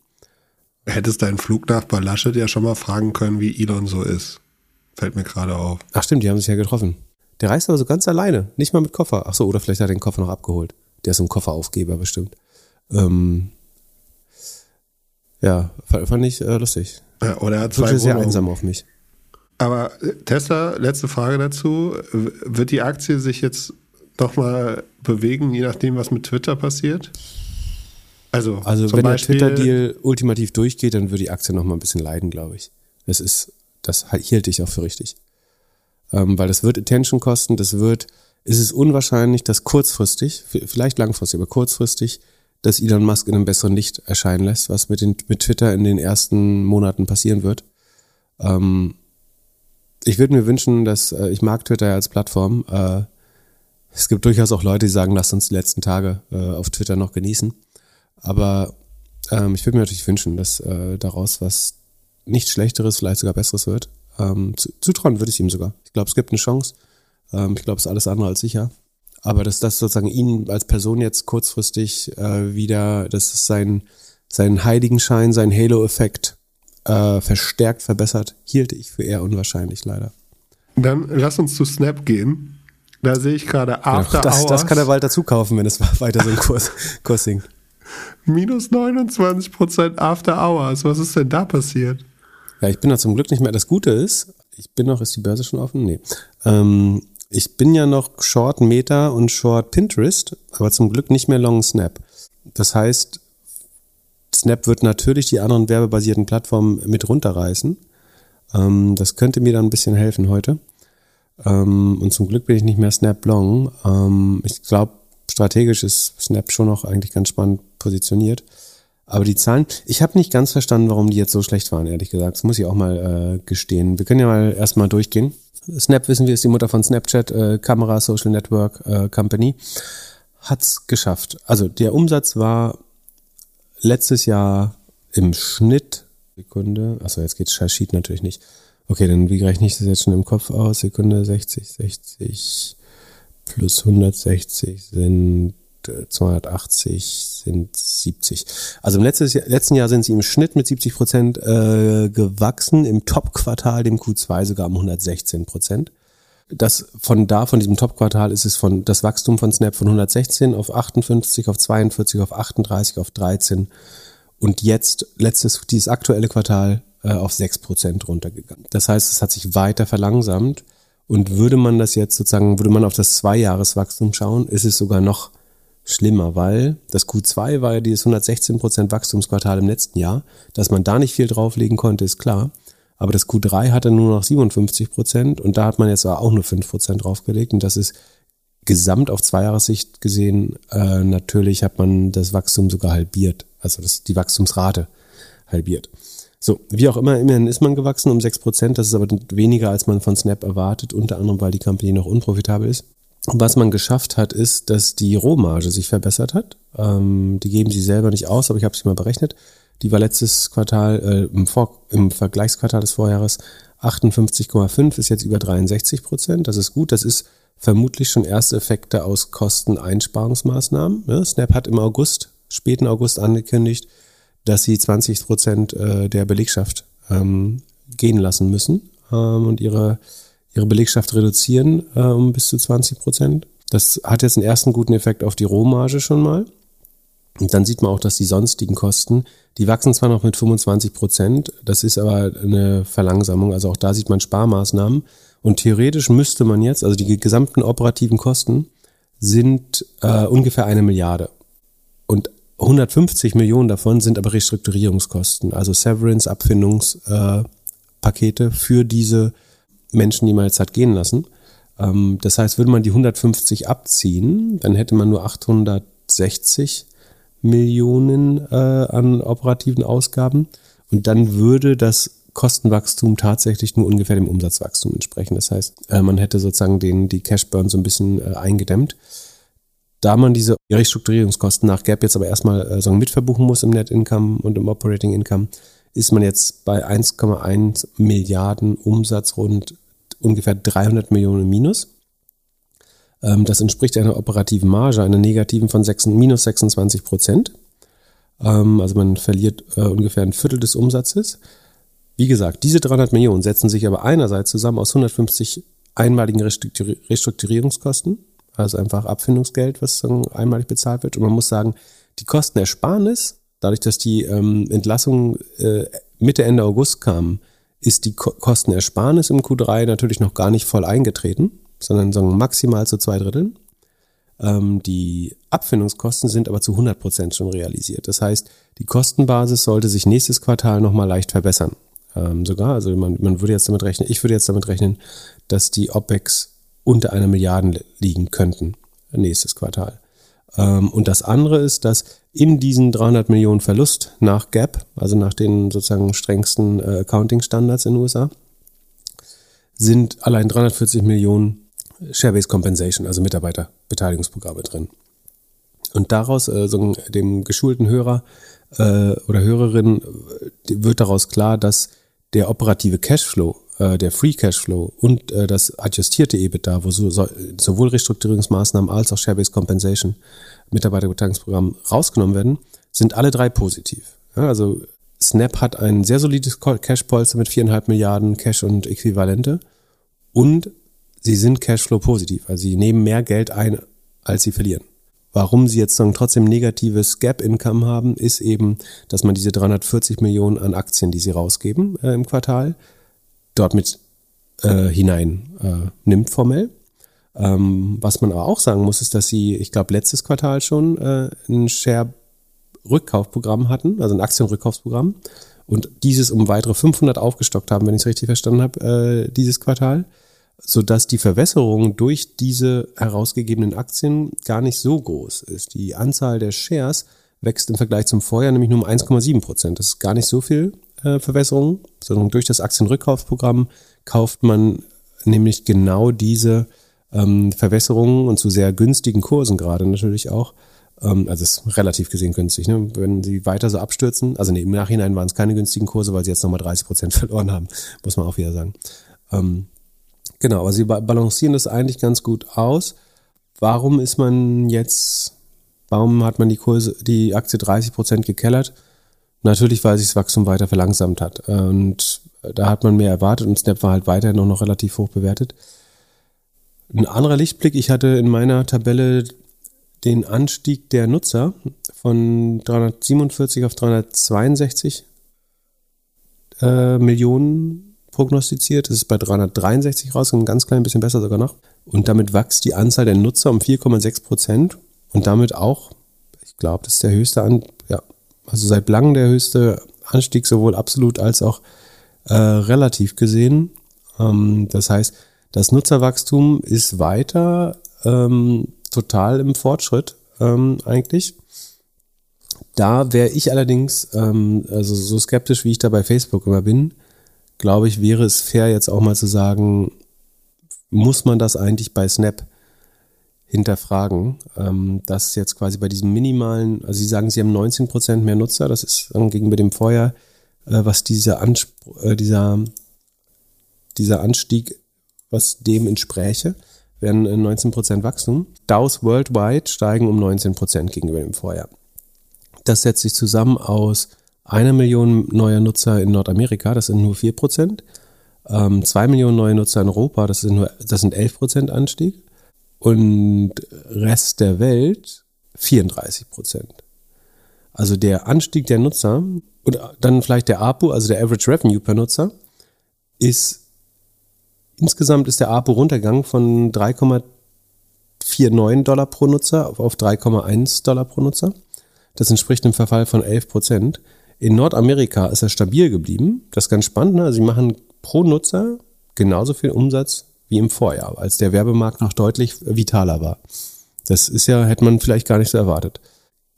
Speaker 1: Hättest deinen Flugnachbar Laschet ja schon mal fragen können, wie Elon so ist. Fällt mir gerade auf.
Speaker 2: Ach stimmt, die haben sich ja getroffen. Der reist aber so ganz alleine, nicht mal mit Koffer. Ach so, oder vielleicht hat er den Koffer noch abgeholt. Der ist so ein Kofferaufgeber bestimmt. Ähm, ja, fand, ich äh, lustig.
Speaker 1: Ja, oder er hat zwei
Speaker 2: sehr einsam auf mich.
Speaker 1: Aber äh, Tesla, letzte Frage dazu. Wird die Aktie sich jetzt doch mal bewegen, je nachdem, was mit Twitter passiert? Also,
Speaker 2: Also wenn
Speaker 1: Beispiel,
Speaker 2: der Twitter-Deal ultimativ durchgeht, dann würde die Aktie noch mal ein bisschen leiden, glaube ich. Das ist, das hielt ich auch für richtig. Ähm, weil das wird Attention kosten, das wird, es ist unwahrscheinlich, dass kurzfristig, vielleicht langfristig, aber kurzfristig, dass Elon Musk in einem besseren Licht erscheinen lässt, was mit, den, mit Twitter in den ersten Monaten passieren wird. Ähm, ich würde mir wünschen, dass, äh, ich mag Twitter ja als Plattform, äh, es gibt durchaus auch Leute, die sagen, lasst uns die letzten Tage äh, auf Twitter noch genießen. Aber ähm, ich würde mir natürlich wünschen, dass äh, daraus was nicht Schlechteres, vielleicht sogar Besseres wird. Ähm, zu, zutrauen würde ich ihm sogar. Ich glaube, es gibt eine Chance. Ähm, ich glaube, es ist alles andere als sicher. Aber dass das sozusagen ihn als Person jetzt kurzfristig äh, wieder, dass es sein, seinen Heiligenschein, seinen Halo-Effekt äh, verstärkt verbessert, hielte ich für eher unwahrscheinlich leider.
Speaker 1: dann lass uns zu Snap gehen. Da sehe ich gerade After
Speaker 2: das,
Speaker 1: Hours
Speaker 2: das kann er bald dazu kaufen, wenn es weiter so ein Kurs, Kurs sinkt.
Speaker 1: minus 29% After Hours. Was ist denn da passiert?
Speaker 2: Ja, ich bin da zum Glück nicht mehr. Das Gute ist, ich bin noch, ist die Börse schon offen? Nee. Ähm, ich bin ja noch Short Meta und Short Pinterest, aber zum Glück nicht mehr Long Snap. Das heißt, Snap wird natürlich die anderen werbebasierten Plattformen mit runterreißen. Ähm, das könnte mir dann ein bisschen helfen heute. Ähm, und zum Glück bin ich nicht mehr Snap Long. Ähm, ich glaube, strategisch ist Snap schon noch eigentlich ganz spannend positioniert. Aber die Zahlen, ich habe nicht ganz verstanden, warum die jetzt so schlecht waren, ehrlich gesagt. Das muss ich auch mal äh, gestehen. Wir können ja mal erstmal durchgehen. Snap, wissen wir, ist die Mutter von Snapchat, äh, Kamera Social Network äh, Company. Hat's geschafft. Also der Umsatz war letztes Jahr im Schnitt, Sekunde, achso, jetzt geht's Sheet natürlich nicht. Okay, dann wie rechne ich das jetzt schon im Kopf aus? Sekunde 60, 60 plus 160 sind äh, 280 sind 70. Also im letztes Jahr, letzten Jahr sind sie im Schnitt mit 70 Prozent äh, gewachsen, im Top-Quartal, dem Q2 sogar um 116 Prozent. Das von da, von diesem Top-Quartal ist es von das Wachstum von Snap von 116 auf 58, auf 42, auf 38, auf 13 und jetzt letztes, dieses aktuelle Quartal äh, auf 6 Prozent runtergegangen. Das heißt, es hat sich weiter verlangsamt und würde man das jetzt sozusagen, würde man auf das Zweijahreswachstum schauen, ist es sogar noch schlimmer, weil das Q2 war ja dieses 116 Prozent Wachstumsquartal im letzten Jahr. Dass man da nicht viel drauflegen konnte, ist klar. Aber das Q3 hatte nur noch 57 Prozent und da hat man jetzt auch nur 5 Prozent draufgelegt. Und das ist gesamt auf Zweijahressicht gesehen, äh, natürlich hat man das Wachstum sogar halbiert. Also das, die Wachstumsrate halbiert. So, wie auch immer, immerhin ist man gewachsen um 6 Prozent. Das ist aber weniger, als man von Snap erwartet, unter anderem, weil die Company noch unprofitabel ist. Was man geschafft hat, ist, dass die Rohmarge sich verbessert hat. Ähm, die geben sie selber nicht aus, aber ich habe sie mal berechnet. Die war letztes Quartal, äh, im, Vor im Vergleichsquartal des Vorjahres 58,5, ist jetzt über 63 Prozent. Das ist gut. Das ist vermutlich schon erste Effekte aus Kosteneinsparungsmaßnahmen. Ne? Snap hat im August, späten August angekündigt, dass sie 20 Prozent äh, der Belegschaft ähm, gehen lassen müssen ähm, und ihre ihre Belegschaft reduzieren äh, um bis zu 20 Prozent. Das hat jetzt einen ersten guten Effekt auf die Rohmarge schon mal. Und dann sieht man auch, dass die sonstigen Kosten, die wachsen zwar noch mit 25 Prozent, das ist aber eine Verlangsamung. Also auch da sieht man Sparmaßnahmen. Und theoretisch müsste man jetzt, also die gesamten operativen Kosten sind äh, ungefähr eine Milliarde. Und 150 Millionen davon sind aber Restrukturierungskosten, also Severance, Abfindungspakete äh, für diese Menschen, jetzt hat gehen lassen. Ähm, das heißt, würde man die 150 abziehen, dann hätte man nur 860 Millionen äh, an operativen Ausgaben und dann würde das Kostenwachstum tatsächlich nur ungefähr dem Umsatzwachstum entsprechen. Das heißt, äh, man hätte sozusagen den, die Cashburn so ein bisschen äh, eingedämmt. Da man diese Restrukturierungskosten nach Gap jetzt aber erstmal äh, sagen, mitverbuchen muss im Net Income und im Operating Income, ist man jetzt bei 1,1 Milliarden Umsatz rund ungefähr 300 Millionen Minus. Ähm, das entspricht einer operativen Marge, einer negativen von 6, minus 26 Prozent. Ähm, also man verliert äh, ungefähr ein Viertel des Umsatzes. Wie gesagt, diese 300 Millionen setzen sich aber einerseits zusammen aus 150 einmaligen Restrukturierungskosten, also einfach Abfindungsgeld, was einmalig bezahlt wird. Und man muss sagen, die Kostenersparnis, dadurch, dass die ähm, Entlassung äh, Mitte, Ende August kam, ist die Ko Kostenersparnis im Q3 natürlich noch gar nicht voll eingetreten, sondern sagen maximal zu zwei Dritteln. Ähm, die Abfindungskosten sind aber zu 100 Prozent schon realisiert. Das heißt, die Kostenbasis sollte sich nächstes Quartal nochmal leicht verbessern. Ähm, sogar, also man, man würde jetzt damit rechnen, ich würde jetzt damit rechnen, dass die OPEX unter einer Milliarde liegen könnten nächstes Quartal. Ähm, und das andere ist, dass in diesen 300 Millionen Verlust nach GAP, also nach den sozusagen strengsten äh, Accounting-Standards in den USA, sind allein 340 Millionen Share-Based Compensation, also Mitarbeiterbeteiligungsprogramme drin. Und daraus, äh, so dem geschulten Hörer äh, oder Hörerin, äh, wird daraus klar, dass der operative Cashflow, äh, der Free Cashflow und äh, das adjustierte EBITDA, wo so, so, sowohl Restrukturierungsmaßnahmen als auch Share-Based Compensation, Mitarbeiterbeteiligungsprogramm rausgenommen werden, sind alle drei positiv. Ja, also Snap hat ein sehr solides Cash-Polster mit viereinhalb Milliarden Cash und Äquivalente und sie sind Cashflow positiv. Also sie nehmen mehr Geld ein, als sie verlieren. Warum sie jetzt trotzdem negatives Gap-Income haben, ist eben, dass man diese 340 Millionen an Aktien, die sie rausgeben äh, im Quartal, dort mit äh, hinein äh, nimmt formell. Ähm, was man aber auch sagen muss, ist, dass sie, ich glaube, letztes Quartal schon äh, ein Share-Rückkaufprogramm hatten, also ein Aktienrückkaufsprogramm und dieses um weitere 500 aufgestockt haben, wenn ich es richtig verstanden habe, äh, dieses Quartal sodass die Verwässerung durch diese herausgegebenen Aktien gar nicht so groß ist. Die Anzahl der Shares wächst im Vergleich zum Vorjahr nämlich nur um 1,7 Prozent. Das ist gar nicht so viel äh, Verwässerung, sondern durch das Aktienrückkaufsprogramm kauft man nämlich genau diese ähm, Verwässerungen und zu sehr günstigen Kursen gerade natürlich auch. Ähm, also es ist relativ gesehen günstig. Ne? Wenn sie weiter so abstürzen, also nee, im Nachhinein waren es keine günstigen Kurse, weil sie jetzt nochmal 30 Prozent verloren haben, muss man auch wieder sagen. Ähm, Genau, aber sie balancieren das eigentlich ganz gut aus. Warum ist man jetzt, warum hat man die Kurse, die Aktie 30 Prozent gekellert? Natürlich, weil sich das Wachstum weiter verlangsamt hat. Und da hat man mehr erwartet und Snap war halt weiterhin noch, noch relativ hoch bewertet. Ein anderer Lichtblick, ich hatte in meiner Tabelle den Anstieg der Nutzer von 347 auf 362 äh, Millionen prognostiziert. Es ist bei 363 raus, ein ganz klein bisschen besser sogar noch. Und damit wächst die Anzahl der Nutzer um 4,6 Prozent und damit auch, ich glaube, das ist der höchste, An ja, also seit langem der höchste Anstieg, sowohl absolut als auch äh, relativ gesehen. Ähm, das heißt, das Nutzerwachstum ist weiter ähm, total im Fortschritt ähm, eigentlich. Da wäre ich allerdings, ähm, also so skeptisch, wie ich da bei Facebook immer bin, glaube ich, wäre es fair, jetzt auch mal zu sagen, muss man das eigentlich bei Snap hinterfragen, ähm, dass jetzt quasi bei diesem minimalen, also Sie sagen, Sie haben 19 Prozent mehr Nutzer, das ist dann gegenüber dem Vorjahr, äh, was dieser, Anspr äh, dieser, dieser Anstieg, was dem entspräche, wären 19 Prozent Wachstum. DAOs worldwide steigen um 19 Prozent gegenüber dem Vorjahr. Das setzt sich zusammen aus eine Million neuer Nutzer in Nordamerika, das sind nur 4 Prozent. Ähm, zwei Millionen neue Nutzer in Europa, das sind, nur, das sind 11 Prozent Anstieg. Und Rest der Welt 34 Prozent. Also der Anstieg der Nutzer und dann vielleicht der APU, also der Average Revenue per Nutzer, ist insgesamt ist der APU runtergegangen von 3,49 Dollar pro Nutzer auf 3,1 Dollar pro Nutzer. Das entspricht einem Verfall von 11 Prozent. In Nordamerika ist er stabil geblieben. Das ist ganz spannend. Ne? Also sie machen pro Nutzer genauso viel Umsatz wie im Vorjahr, als der Werbemarkt noch deutlich vitaler war. Das ist ja, hätte man vielleicht gar nicht so erwartet.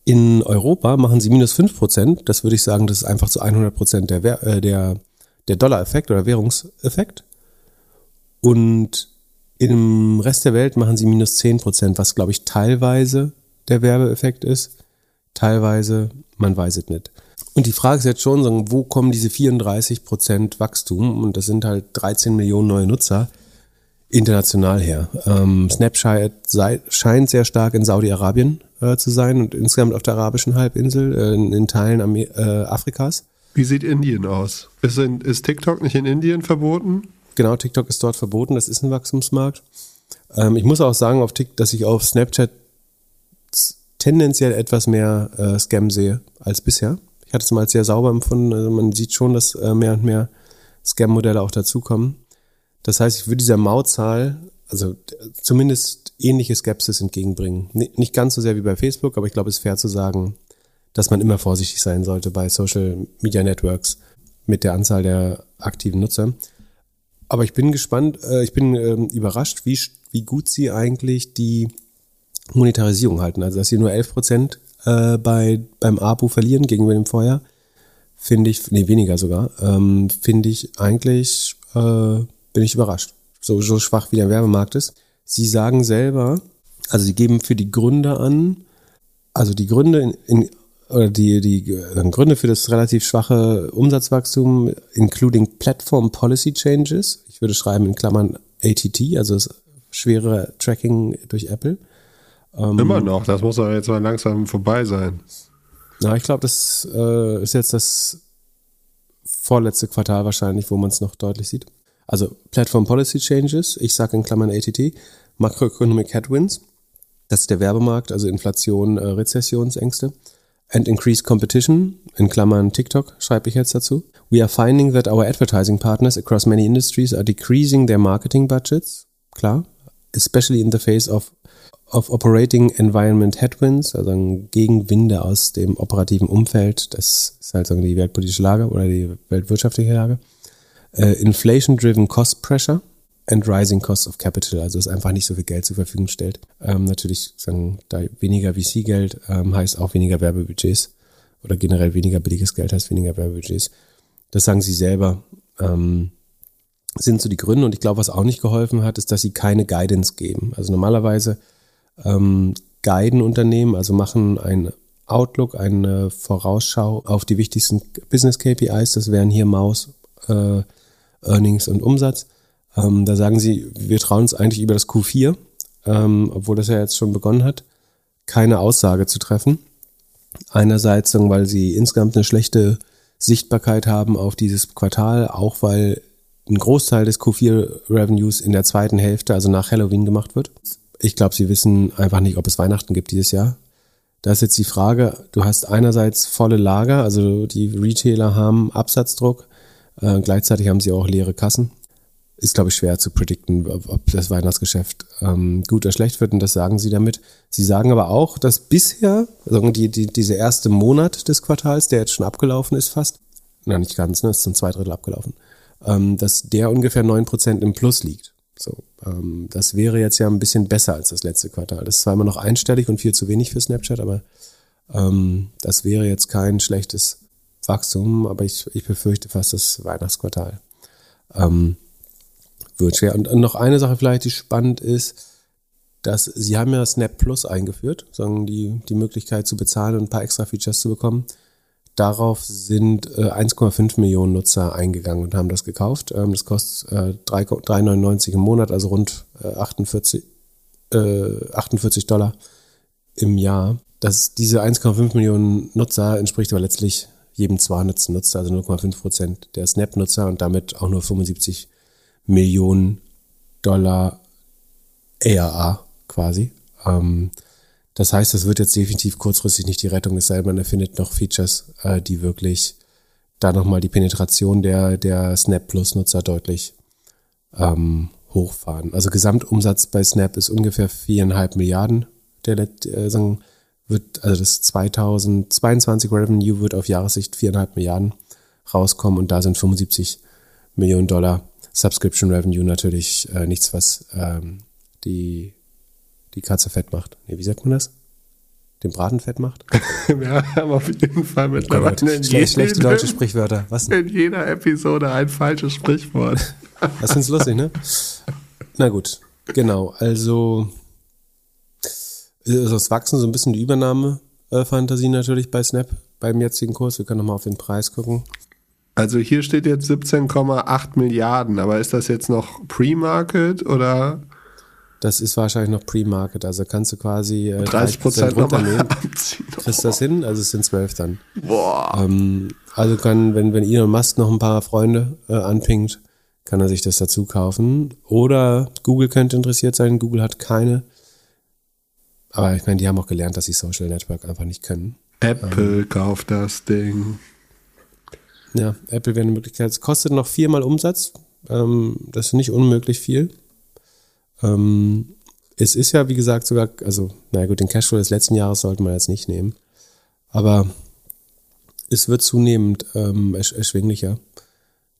Speaker 2: In Europa machen sie minus fünf Prozent. Das würde ich sagen, das ist einfach zu 100 Prozent der, äh, der, der Dollar-Effekt oder Währungseffekt. Und im Rest der Welt machen sie minus zehn Prozent, was, glaube ich, teilweise der Werbeeffekt ist. Teilweise, man weiß es nicht. Und die Frage ist jetzt schon, wo kommen diese 34 Prozent Wachstum? Und das sind halt 13 Millionen neue Nutzer. International her. Ähm, Snapchat sei, scheint sehr stark in Saudi-Arabien äh, zu sein und insgesamt auf der arabischen Halbinsel, äh, in, in, Teilen Amer äh, Afrikas.
Speaker 1: Wie sieht Indien aus? Ist, in, ist TikTok nicht in Indien verboten?
Speaker 2: Genau, TikTok ist dort verboten, das ist ein Wachstumsmarkt. Ähm, ich muss auch sagen, auf TikTok, dass ich auf Snapchat tendenziell etwas mehr äh, Scam sehe als bisher. Ich hatte es mal als sehr sauber empfunden. Also man sieht schon, dass äh, mehr und mehr Scam-Modelle auch dazukommen. Das heißt, ich würde dieser Mautzahl, also zumindest ähnliche Skepsis entgegenbringen. Nicht ganz so sehr wie bei Facebook, aber ich glaube, es ist fair zu sagen, dass man immer vorsichtig sein sollte bei Social Media Networks mit der Anzahl der aktiven Nutzer. Aber ich bin gespannt, äh, ich bin ähm, überrascht, wie, wie gut sie eigentlich die Monetarisierung halten. Also, dass sie nur 11 Prozent äh, bei, beim APU verlieren gegenüber dem Vorjahr, finde ich, nee, weniger sogar, ähm, finde ich eigentlich, äh, bin ich überrascht. So, so schwach wie der Werbemarkt ist. Sie sagen selber, also sie geben für die Gründe an, also die Gründe in, in oder die, die Gründe für das relativ schwache Umsatzwachstum, including Platform Policy Changes. Ich würde schreiben in Klammern ATT, also das schwere Tracking durch Apple.
Speaker 1: Ähm, Immer noch, das muss aber jetzt mal langsam vorbei sein.
Speaker 2: Na, ich glaube, das äh, ist jetzt das vorletzte Quartal wahrscheinlich, wo man es noch deutlich sieht. Also Platform Policy Changes, ich sage in Klammern ATT, Macroeconomic Headwinds, das ist der Werbemarkt, also Inflation, äh, Rezessionsängste. And increased competition, in Klammern TikTok, schreibe ich jetzt dazu. We are finding that our advertising partners across many industries are decreasing their marketing budgets, klar, especially in the face of of Operating Environment Headwinds, also Gegenwinde aus dem operativen Umfeld, das ist halt die weltpolitische Lage oder die weltwirtschaftliche Lage. Uh, Inflation-driven Cost Pressure and Rising Costs of Capital, also es einfach nicht so viel Geld zur Verfügung stellt. Ähm, natürlich sagen, da weniger VC-Geld ähm, heißt auch weniger Werbebudgets oder generell weniger billiges Geld heißt weniger Werbebudgets. Das sagen sie selber. Ähm, sind so die Gründe und ich glaube, was auch nicht geholfen hat, ist, dass sie keine Guidance geben. Also normalerweise ähm, guiden Unternehmen, also machen ein Outlook, eine Vorausschau auf die wichtigsten Business KPIs. Das wären hier Maus, äh, Earnings und Umsatz. Ähm, da sagen sie, wir trauen uns eigentlich über das Q4, ähm, obwohl das ja jetzt schon begonnen hat, keine Aussage zu treffen. Einerseits, weil sie insgesamt eine schlechte Sichtbarkeit haben auf dieses Quartal, auch weil ein Großteil des Q4-Revenues in der zweiten Hälfte, also nach Halloween gemacht wird ich glaube, sie wissen einfach nicht, ob es Weihnachten gibt dieses Jahr. Da ist jetzt die Frage, du hast einerseits volle Lager, also die Retailer haben Absatzdruck, äh, gleichzeitig haben sie auch leere Kassen. Ist, glaube ich, schwer zu predikten, ob, das Weihnachtsgeschäft ähm, gut oder schlecht wird und das sagen sie damit. Sie sagen aber auch, dass bisher, also die, die, diese erste Monat des Quartals, der jetzt schon abgelaufen ist fast, na nicht ganz, ne, ist zum zwei Drittel abgelaufen, ähm, dass der ungefähr neun Prozent im Plus liegt. So, ähm, das wäre jetzt ja ein bisschen besser als das letzte Quartal. Das ist zwar immer noch einstellig und viel zu wenig für Snapchat, aber ähm, das wäre jetzt kein schlechtes Wachstum, aber ich, ich befürchte fast das Weihnachtsquartal ähm, wird schwer. Und, und noch eine Sache vielleicht, die spannend ist, dass sie haben ja Snap Plus eingeführt, sagen die, die Möglichkeit zu bezahlen und ein paar extra Features zu bekommen. Darauf sind äh, 1,5 Millionen Nutzer eingegangen und haben das gekauft. Ähm, das kostet äh, 3,99 im Monat, also rund äh, 48, äh, 48 Dollar im Jahr. Das, diese 1,5 Millionen Nutzer entspricht aber letztlich jedem 200. Nutzer, also 0,5 Prozent der Snap-Nutzer und damit auch nur 75 Millionen Dollar ARA quasi. Ähm, das heißt, es wird jetzt definitiv kurzfristig nicht die Rettung, es sei denn, man erfindet noch Features, äh, die wirklich da nochmal die Penetration der, der Snap Plus Nutzer deutlich ähm, hochfahren. Also Gesamtumsatz bei Snap ist ungefähr viereinhalb Milliarden. Der, äh, sagen, wird, also das 2022 Revenue wird auf Jahressicht viereinhalb Milliarden rauskommen und da sind 75 Millionen Dollar Subscription Revenue natürlich äh, nichts, was ähm, die die Katze fett macht. Nee, wie sagt man das? Den Braten fett macht?
Speaker 1: Wir haben auf jeden Fall mittlerweile oh
Speaker 2: Schle schlechte deutsche Sprichwörter. Was
Speaker 1: denn? In jeder Episode ein falsches Sprichwort.
Speaker 2: Das find's lustig, ne? Na gut, genau. Also ist das Wachsen so ein bisschen die Übernahme-Fantasie natürlich bei Snap beim jetzigen Kurs. Wir können nochmal auf den Preis gucken.
Speaker 1: Also hier steht jetzt 17,8 Milliarden, aber ist das jetzt noch Pre-Market oder
Speaker 2: Das ist wahrscheinlich noch Pre-Market, also kannst du quasi äh,
Speaker 1: 30 Prozent
Speaker 2: runternehmen. Kriegst das hin? Also es sind zwölf dann.
Speaker 1: Boah.
Speaker 2: Ähm, also kann, wenn, wenn Elon Musk noch ein paar Freunde äh, anpingt, kann er sich das dazu kaufen. Oder Google könnte interessiert sein. Google hat keine. Aber ich meine, die haben auch gelernt, dass sie Social Network einfach nicht können.
Speaker 1: Apple kauft das Ding.
Speaker 2: Ja, Apple wäre eine Möglichkeit. Es kostet noch viermal Umsatz. Ähm, das ist nicht unmöglich viel. Ähm, es ist ja, wie gesagt, sogar, also, na gut, den Cashflow des letzten Jahres sollten wir jetzt nicht nehmen. Aber es wird zunehmend ähm, ersch erschwinglicher.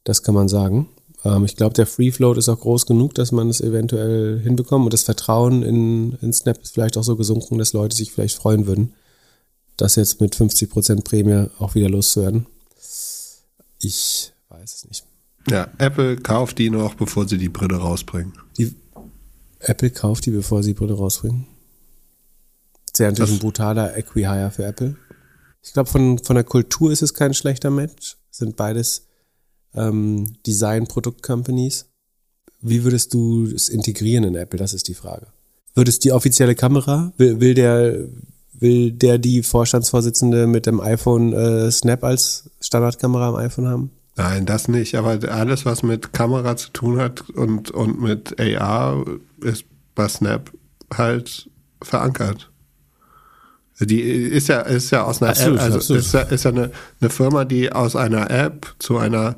Speaker 2: Das kann man sagen. Ähm, ich glaube, der Free Float ist auch groß genug, dass man es eventuell hinbekommt. Und das Vertrauen in, in Snap ist vielleicht auch so gesunken, dass Leute sich vielleicht freuen würden, das jetzt mit 50% Prämie auch wieder loszuwerden. Ich weiß es nicht.
Speaker 1: Ja, Apple kauft die noch, bevor sie die Brille rausbringen.
Speaker 2: Die Apple kauft die, bevor sie die Brille rausbringen. Sehr natürlich
Speaker 1: Das-
Speaker 2: ein brutaler Equihire für Apple. Ich glaube, von, von der Kultur ist es kein schlechter Match. Sind beides ähm, Design-Produkt-Companies. Wie würdest du es integrieren in Apple? Das ist die Frage. Würdest die offizielle Kamera, will, will der, will der die Vorstandsvorsitzende mit dem iPhone äh, Snap als Standardkamera am iPhone haben?
Speaker 1: Nein, das nicht, aber alles, was mit Kamera zu tun hat und, und mit AR, ist bei Snap halt verankert. Die ist ja, ist ja aus einer
Speaker 2: Absolut,
Speaker 1: App, also
Speaker 2: absolut.
Speaker 1: ist ja, ist ja eine, eine Firma, die aus einer App zu einer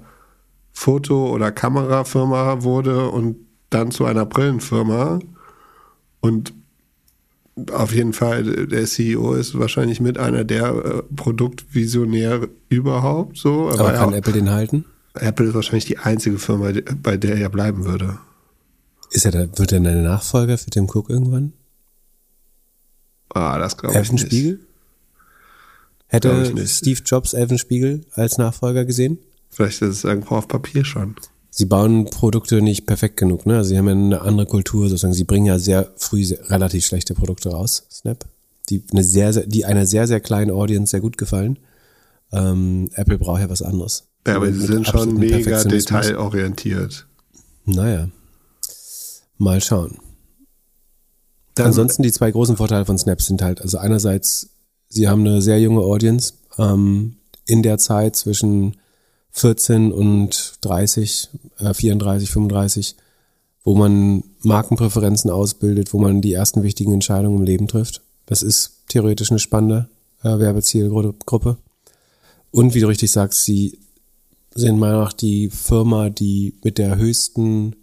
Speaker 1: Foto- oder Kamerafirma wurde und dann zu einer Brillenfirma. Und auf jeden Fall, der CEO ist wahrscheinlich mit einer der äh, Produktvisionäre überhaupt so.
Speaker 2: Aber
Speaker 1: er
Speaker 2: kann
Speaker 1: auch-
Speaker 2: Apple den halten?
Speaker 1: Apple ist wahrscheinlich die einzige Firma, bei der er bleiben würde.
Speaker 2: Ist er da, wird er eine Nachfolger für Tim Cook irgendwann?
Speaker 1: Ah, das glaube ich
Speaker 2: Elfen
Speaker 1: nicht.
Speaker 2: Spiegel?
Speaker 1: Glaub
Speaker 2: Hätte. Steve Jobs Elfen Spiegel als Nachfolger gesehen?
Speaker 1: Vielleicht ist es irgendwo auf Papier schon.
Speaker 2: Sie bauen Produkte nicht perfekt genug, ne? Also sie haben ja eine andere Kultur sozusagen. Sie bringen ja sehr früh sehr, relativ schlechte Produkte raus, Snap, die eine sehr, sehr, die einer sehr, sehr kleinen Audience sehr gut gefallen. Ähm, Apple braucht ja was anderes.
Speaker 1: Ja, aber sie sind schon mega detailorientiert.
Speaker 2: Naja. Mal schauen.
Speaker 1: Dann-
Speaker 2: Ansonsten die zwei großen Vorteile von Snap sind halt, also einerseits, sie haben eine sehr junge Audience ähm, in der Zeit zwischen 14 und 30, äh, 34, 35, wo man Markenpräferenzen ausbildet, wo man die ersten wichtigen Entscheidungen im Leben trifft. Das ist theoretisch eine spannende äh, Werbezielgruppe. Und wie du richtig sagst, sie sind meiner Meinung nach die Firma, die mit der höchsten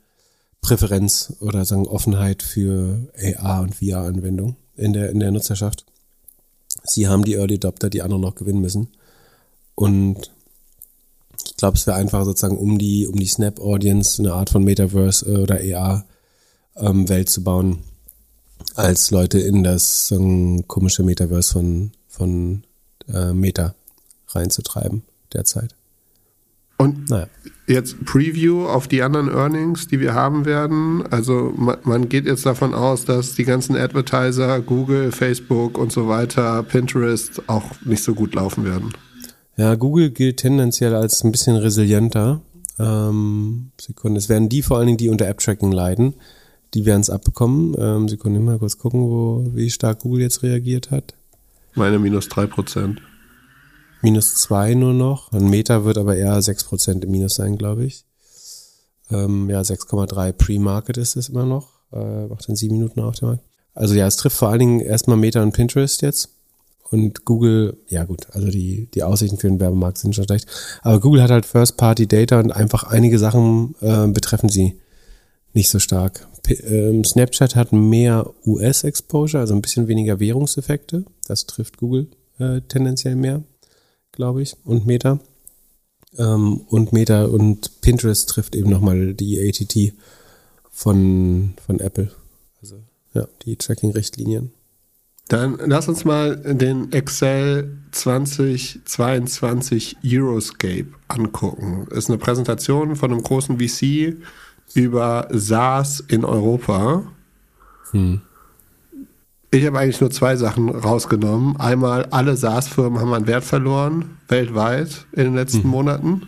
Speaker 2: Präferenz oder sagen Offenheit für AR und VR-Anwendung in der, in der Nutzerschaft. Sie haben die Early Adopter, die andere noch gewinnen müssen. Und ich glaube, es wäre einfach sozusagen um die, um die Snap-Audience eine Art von Metaverse äh, oder AR-Welt zu bauen, als Leute in das ähm, komische Metaverse von, von äh, Meta reinzutreiben derzeit.
Speaker 1: Und
Speaker 2: Naja.
Speaker 1: jetzt Preview auf die anderen Earnings, die wir haben werden. Also man, man geht jetzt davon aus, dass die ganzen Advertiser, Google, Facebook und so weiter, Pinterest auch nicht so gut laufen werden.
Speaker 2: Ja, Google gilt tendenziell als ein bisschen resilienter. Ähm, Sekunde, es werden die vor allen Dingen, die unter App-Tracking leiden, die werden es abbekommen. Ähm, Sekunde, mal kurz gucken, wo, wie stark Google jetzt reagiert hat.
Speaker 1: Meine minus drei Prozent.
Speaker 2: Minus zwei nur noch. Ein Meta wird aber eher 6% im Minus sein, glaube ich. Ähm, ja, 6,3 Pre-Market ist es immer noch. Äh, macht in sieben Minuten auf dem Markt. Also ja, es trifft vor allen Dingen erstmal Meta und Pinterest jetzt. Und Google, ja gut, also die, die Aussichten für den Werbemarkt sind schon schlecht. Aber Google hat halt First-Party-Data und einfach einige Sachen äh, betreffen sie nicht so stark. P ähm, Snapchat hat mehr US-Exposure, also ein bisschen weniger Währungseffekte. Das trifft Google äh, tendenziell mehr, glaube ich, und Meta. Ähm, und Meta und Pinterest trifft eben nochmal die ATT von, von Apple. Also ja, die Tracking-Richtlinien.
Speaker 1: Dann lass uns mal den Excel 2022 Euroscape angucken. Ist eine Präsentation von einem großen VC über SaaS in Europa. Ich habe eigentlich nur zwei Sachen rausgenommen. Einmal, alle SaaS-Firmen haben an Wert verloren, weltweit in den letzten Monaten.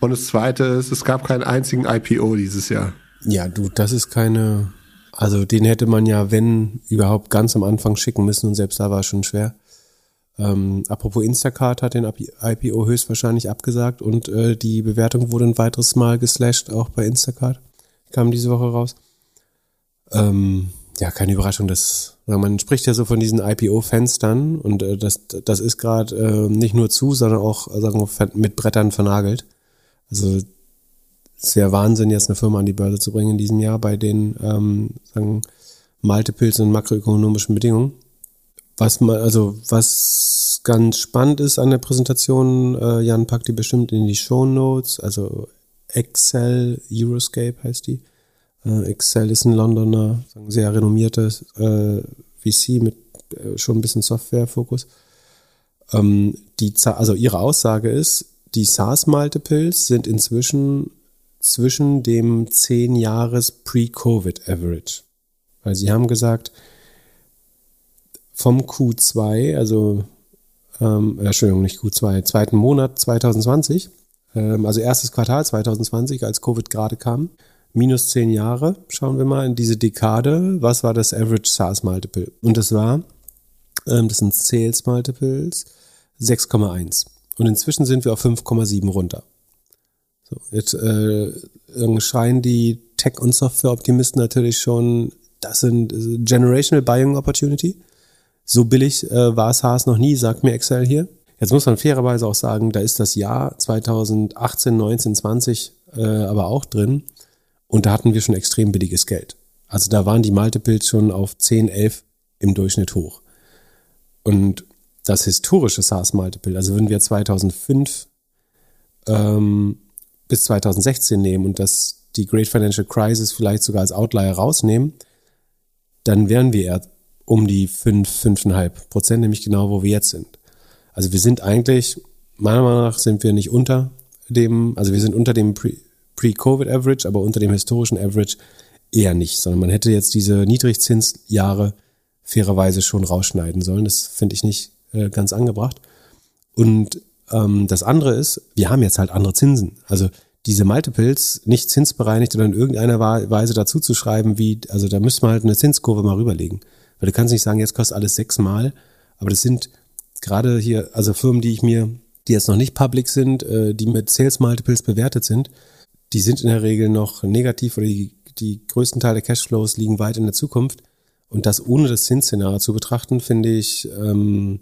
Speaker 1: Und das zweite ist, es gab keinen einzigen IPO dieses Jahr.
Speaker 2: Ja, du, das ist keine, also den hätte man ja, wenn überhaupt ganz am Anfang schicken müssen und selbst da war es schon schwer. Ähm, apropos Instacart hat den IPO höchstwahrscheinlich abgesagt und äh, die Bewertung wurde ein weiteres Mal geslasht, auch bei Instacart. Kam diese Woche raus. Ähm, ja, keine Überraschung, dass man spricht ja so von diesen IPO-Fenstern und äh, das, das ist gerade äh, nicht nur zu, sondern auch sagen wir, mit Brettern vernagelt. Also ja Wahnsinn, jetzt eine Firma an die Börse zu bringen in diesem Jahr bei den ähm, sagen, Multiples und makroökonomischen Bedingungen. Was man, also was ganz spannend ist an der Präsentation, äh, Jan packt die bestimmt in die Show Notes, also Excel Euroscape heißt die. Äh, Excel ist ein Londoner, sehr renommiertes äh, VC mit äh, schon ein bisschen Software-Fokus. Ähm, die, also ihre Aussage ist, die SaaS-Multiples sind inzwischen zwischen dem 10 Jahres Pre-Covid Average. Weil sie haben gesagt, vom Q2, also ähm, äh, Entschuldigung, nicht Q2, zweiten Monat 2020, ähm, also erstes Quartal 2020, als Covid gerade kam, minus 10 Jahre, schauen wir mal in diese Dekade, was war das Average SaaS Multiple? Und das war, ähm, das sind Sales Multiples, 6,1. Und inzwischen sind wir auf 5,7 runter. So, jetzt äh, schreien die Tech- und Software-Optimisten natürlich schon, das sind äh, Generational Buying Opportunity. So billig äh, war SaaS noch nie, sagt mir Excel hier. Jetzt muss man fairerweise auch sagen, da ist das Jahr 2018, 19, 20 äh, aber auch drin. Und da hatten wir schon extrem billiges Geld. Also da waren die Multiples schon auf 10, 11 im Durchschnitt hoch. Und das historische SaaS-Multiple, also wenn wir 2005 ähm, bis 2016 nehmen und das die Great Financial Crisis vielleicht sogar als Outlier rausnehmen, dann wären wir eher um die 5, 5,5 Prozent, nämlich genau, wo wir jetzt sind. Also wir sind eigentlich, meiner Meinung nach sind wir nicht unter dem, also wir sind unter dem Pre-Covid-Average, aber unter dem historischen Average eher nicht, sondern man hätte jetzt diese Niedrigzinsjahre fairerweise schon rausschneiden sollen. Das finde ich nicht äh, ganz angebracht. Und ähm, das andere ist, wir haben jetzt halt andere Zinsen. Also diese Multiples nicht zinsbereinigt oder in irgendeiner Weise dazu zu schreiben, wie, also da müsste man halt eine Zinskurve mal rüberlegen. Weil du kannst nicht sagen, jetzt kostet alles sechsmal, aber das sind gerade hier, also Firmen, die ich mir, die jetzt noch nicht public sind, äh, die mit Sales Multiples bewertet sind, die sind in der Regel noch negativ oder die, die größten Teile der Cashflows liegen weit in der Zukunft. Und das ohne das Zinsszenario zu betrachten, finde ich ähm,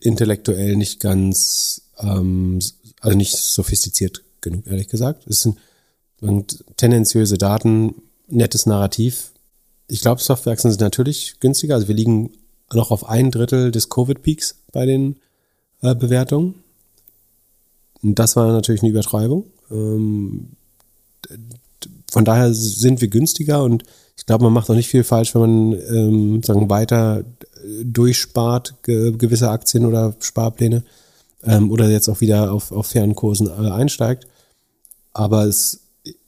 Speaker 2: intellektuell nicht ganz, ähm, also nicht sophistiziert genug, ehrlich gesagt. Es sind tendenziöse Daten, nettes Narrativ. Ich glaube, Softwareaktien sind natürlich günstiger. Also wir liegen noch auf ein Drittel des Covid-Peaks bei den äh, Bewertungen. Und das war natürlich eine Übertreibung. Ähm, von daher sind wir günstiger und ich glaube, man macht auch nicht viel falsch, wenn man ähm, sagen, weiter durchspart, ge gewisse Aktien oder Sparpläne ähm, oder jetzt auch wieder auf, auf fairen Kursen äh, einsteigt. Aber es,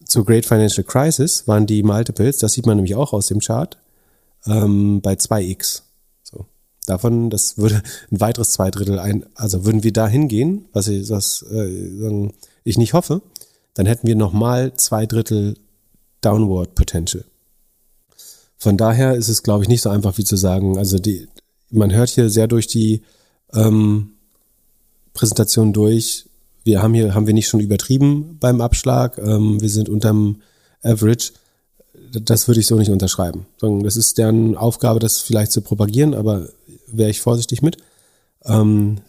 Speaker 2: zur Great Financial Crisis waren die Multiples, das sieht man nämlich auch aus dem Chart, ähm, bei 2x. So. Davon, das würde ein weiteres Zweidrittel ein, also würden wir da hingehen, was ich, was, äh, ich nicht hoffe, dann hätten wir nochmal zwei Drittel Downward Potential. Von daher ist es, glaube ich, nicht so einfach wie zu sagen, also die, man hört hier sehr durch die ähm, Präsentation durch, wir haben hier, haben wir nicht schon übertrieben beim Abschlag, ähm, wir sind unterm Average. Das würde ich so nicht unterschreiben. Das ist deren Aufgabe, das vielleicht zu propagieren, aber wäre ich vorsichtig mit. Ähm,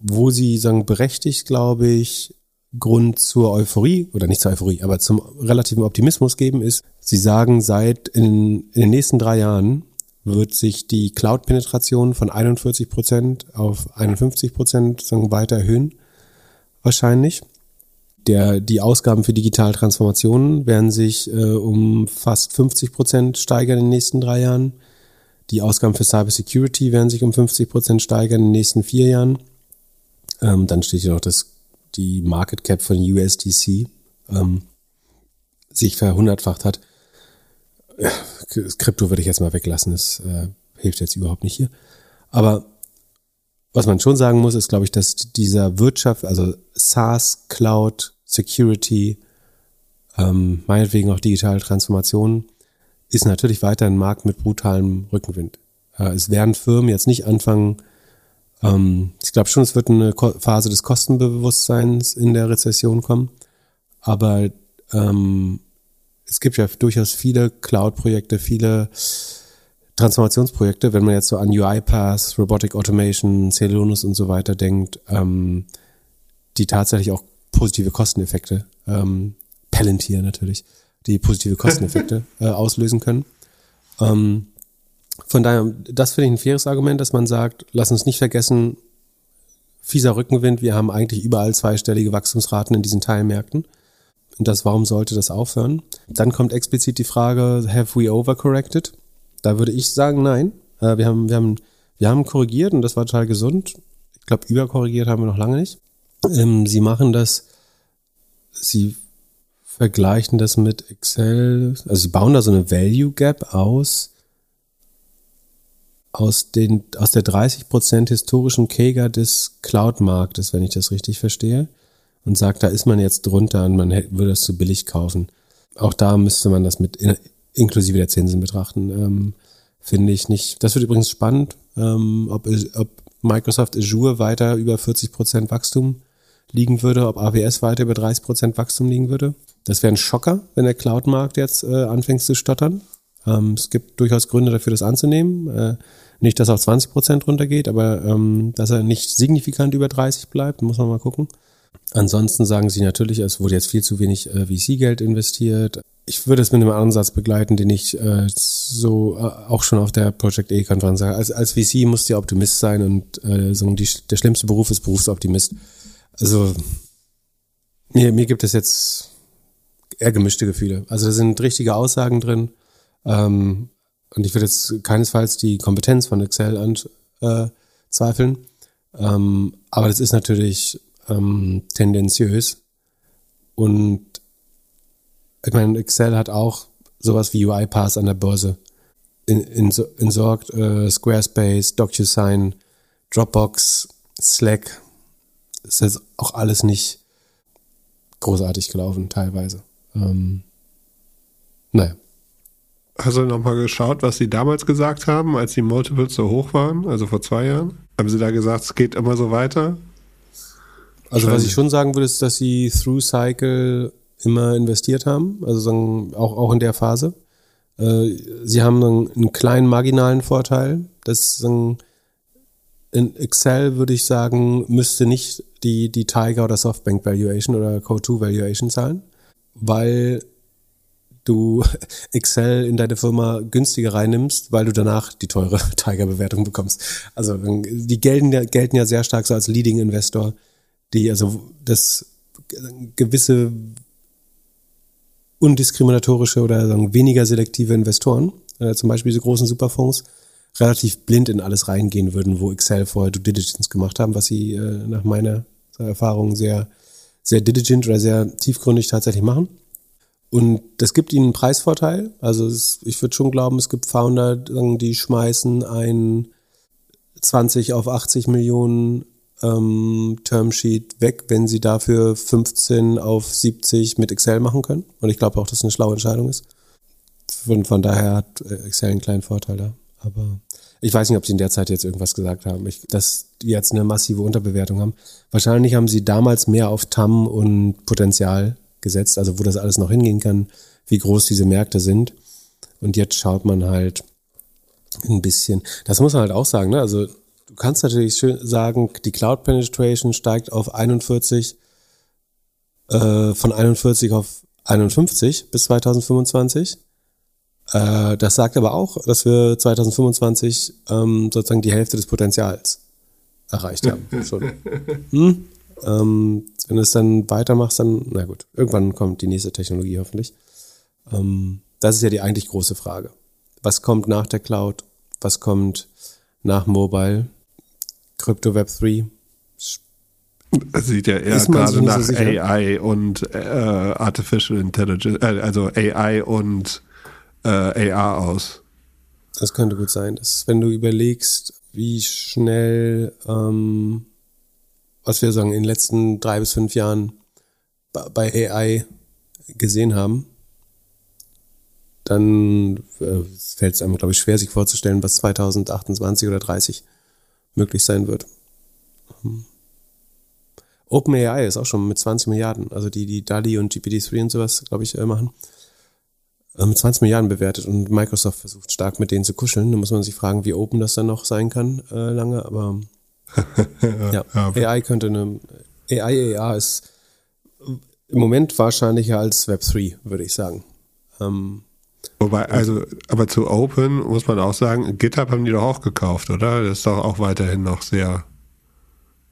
Speaker 2: wo sie sagen, berechtigt, glaube ich, Grund zur Euphorie, oder nicht zur Euphorie, aber zum relativen Optimismus geben, ist, sie sagen, seit in, in den nächsten drei Jahren wird sich die Cloud-Penetration von 41 Prozent auf 51 Prozent weiter erhöhen, wahrscheinlich. Der, die Ausgaben für digitale Transformationen werden sich äh, um fast 50 Prozent steigern in den nächsten drei Jahren. Die Ausgaben für Cybersecurity werden sich um 50 Prozent steigern in den nächsten vier Jahren. Ähm, dann steht hier noch das die Market Cap von USDC ähm, sich verhundertfacht hat. Krypto würde ich jetzt mal weglassen, das äh, hilft jetzt überhaupt nicht hier. Aber was man schon sagen muss, ist, glaube ich, dass dieser Wirtschaft, also SaaS, Cloud, Security, ähm, meinetwegen auch digitale Transformation, ist natürlich weiter ein Markt mit brutalem Rückenwind. Äh, es werden Firmen jetzt nicht anfangen, ähm, ich glaube schon, es wird eine Ko Phase des Kostenbewusstseins in der Rezession kommen, aber ähm, es gibt ja durchaus viele Cloud-Projekte, viele Transformationsprojekte, wenn man jetzt so an UiPath, Robotic Automation, Celonis und so weiter denkt, ähm, die tatsächlich auch positive Kosteneffekte, ähm, Palantir natürlich, die positive Kosteneffekte äh, auslösen können. Ähm, von daher, das finde ich ein faires Argument, dass man sagt, lass uns nicht vergessen, fieser Rückenwind, wir haben eigentlich überall zweistellige Wachstumsraten in diesen Teilmärkten. Und das, warum sollte das aufhören? Dann kommt explizit die Frage, have we overcorrected? Da würde ich sagen, nein. Äh, wir haben, wir haben, wir haben korrigiert und das war total gesund. Ich glaube, überkorrigiert haben wir noch lange nicht. Ähm, sie machen das, sie vergleichen das mit Excel, also sie bauen da so eine Value Gap aus, aus den, aus der 30% historischen Kager des Cloud-Marktes, wenn ich das richtig verstehe, und sagt, da ist man jetzt drunter und man würde das zu billig kaufen. Auch da müsste man das mit inklusive der Zinsen betrachten. Ähm, Finde ich nicht. Das wird übrigens spannend, ähm, ob, ob Microsoft Azure weiter über 40 Prozent Wachstum liegen würde, ob AWS weiter über 30 Prozent Wachstum liegen würde. Das wäre ein Schocker, wenn der Cloud-Markt jetzt äh, anfängt zu stottern. Ähm, es gibt durchaus Gründe dafür, das anzunehmen. Äh, nicht, dass er auf 20 Prozent runtergeht, aber ähm, dass er nicht signifikant über 30 bleibt, muss man mal gucken. Ansonsten sagen sie natürlich, es wurde jetzt viel zu wenig äh, VC-Geld investiert. Ich würde es mit einem Ansatz begleiten, den ich äh, so äh, auch schon auf der Project E-Konferenz sage. Als, als VC muss der Optimist sein und äh, so die, der schlimmste Beruf ist Berufsoptimist. Also mir, mir gibt es jetzt eher gemischte Gefühle. Also da sind richtige Aussagen drin. Ähm, und ich würde jetzt keinesfalls die Kompetenz von Excel anzweifeln. Äh, ähm, aber das ist natürlich ähm, tendenziös. Und ich meine, Excel hat auch sowas wie UiPath an der Börse in, in, entsorgt. Äh, Squarespace, DocuSign, Dropbox, Slack. Ist jetzt auch alles nicht großartig gelaufen, teilweise. Ähm, naja.
Speaker 1: Hast du nochmal geschaut, was sie damals gesagt haben, als die Multiples so hoch waren, also vor zwei Jahren? Haben sie da gesagt, es geht immer so weiter?
Speaker 2: Also was ich schon sagen würde, ist, dass sie Through Cycle immer investiert haben, also sagen, auch, auch in der Phase. Äh, sie haben einen kleinen marginalen Vorteil. Das sagen, in Excel würde ich sagen, müsste nicht die, die Tiger oder Softbank Valuation oder Code2 Valuation zahlen, weil du Excel in deine Firma günstiger reinnimmst, weil du danach die teure Tiger-Bewertung bekommst. Also die gelten ja, gelten ja sehr stark so als Leading Investor die also das gewisse undiskriminatorische oder sagen, weniger selektive Investoren, äh, zum Beispiel diese großen Superfonds, relativ blind in alles reingehen würden, wo Excel vorher Due Diligence gemacht haben, was sie äh, nach meiner Erfahrung sehr, sehr diligent oder sehr tiefgründig tatsächlich machen. Und das gibt ihnen einen Preisvorteil. Also es, ich würde schon glauben, es gibt Founder, die schmeißen ein 20 auf 80 Millionen ähm, Termsheet weg, wenn sie dafür 15 auf 70 mit Excel machen können. Und ich glaube auch, dass es eine schlaue Entscheidung ist. Von, von daher hat äh, Excel einen kleinen Vorteil da. Aber ich weiß nicht, ob sie in der Zeit jetzt irgendwas gesagt haben, ich, dass die jetzt eine massive Unterbewertung haben. Wahrscheinlich haben sie damals mehr auf TAM und Potenzial gesetzt, also wo das alles noch hingehen kann, wie groß diese Märkte sind. Und jetzt schaut man halt ein bisschen. Das muss man halt auch sagen, ne? Also du kannst natürlich schön sagen, die Cloud Penetration steigt auf 41, äh, von 41 auf 51 bis 2025. Äh, das sagt aber auch, dass wir 2025 ähm, sozusagen die Hälfte des Potenzials erreicht haben. Hm? Ähm, wenn du es dann weitermachst, dann, na gut, irgendwann kommt die nächste Technologie hoffentlich. Ähm, das ist ja die eigentlich große Frage. Was kommt nach der Cloud? Was kommt nach Mobile? Crypto Web 3.
Speaker 1: Es sieht ja eher gerade nach so AI und äh, Artificial Intelligence, äh, also AI und äh, AR aus.
Speaker 2: Das könnte gut sein. Dass, wenn du überlegst, wie schnell, ähm, was wir sagen in den letzten drei bis fünf Jahren bei AI gesehen haben, dann äh, fällt es einem, glaube ich, schwer, sich vorzustellen, was 2028 oder 30 möglich sein wird. Hm. OpenAI ist auch schon mit 20 Milliarden, also die, die DALI und GPT-3 und sowas, glaube ich, äh, machen, äh, mit 20 Milliarden bewertet und Microsoft versucht stark mit denen zu kuscheln. Da muss man sich fragen, wie open das dann noch sein kann, äh, lange, aber ja, AI könnte eine, AI, AI ist im Moment wahrscheinlicher als Web3, würde ich sagen. Ähm,
Speaker 1: Wobei, also, aber zu Open muss man auch sagen, GitHub haben die doch auch gekauft, oder? Das ist doch auch weiterhin noch sehr,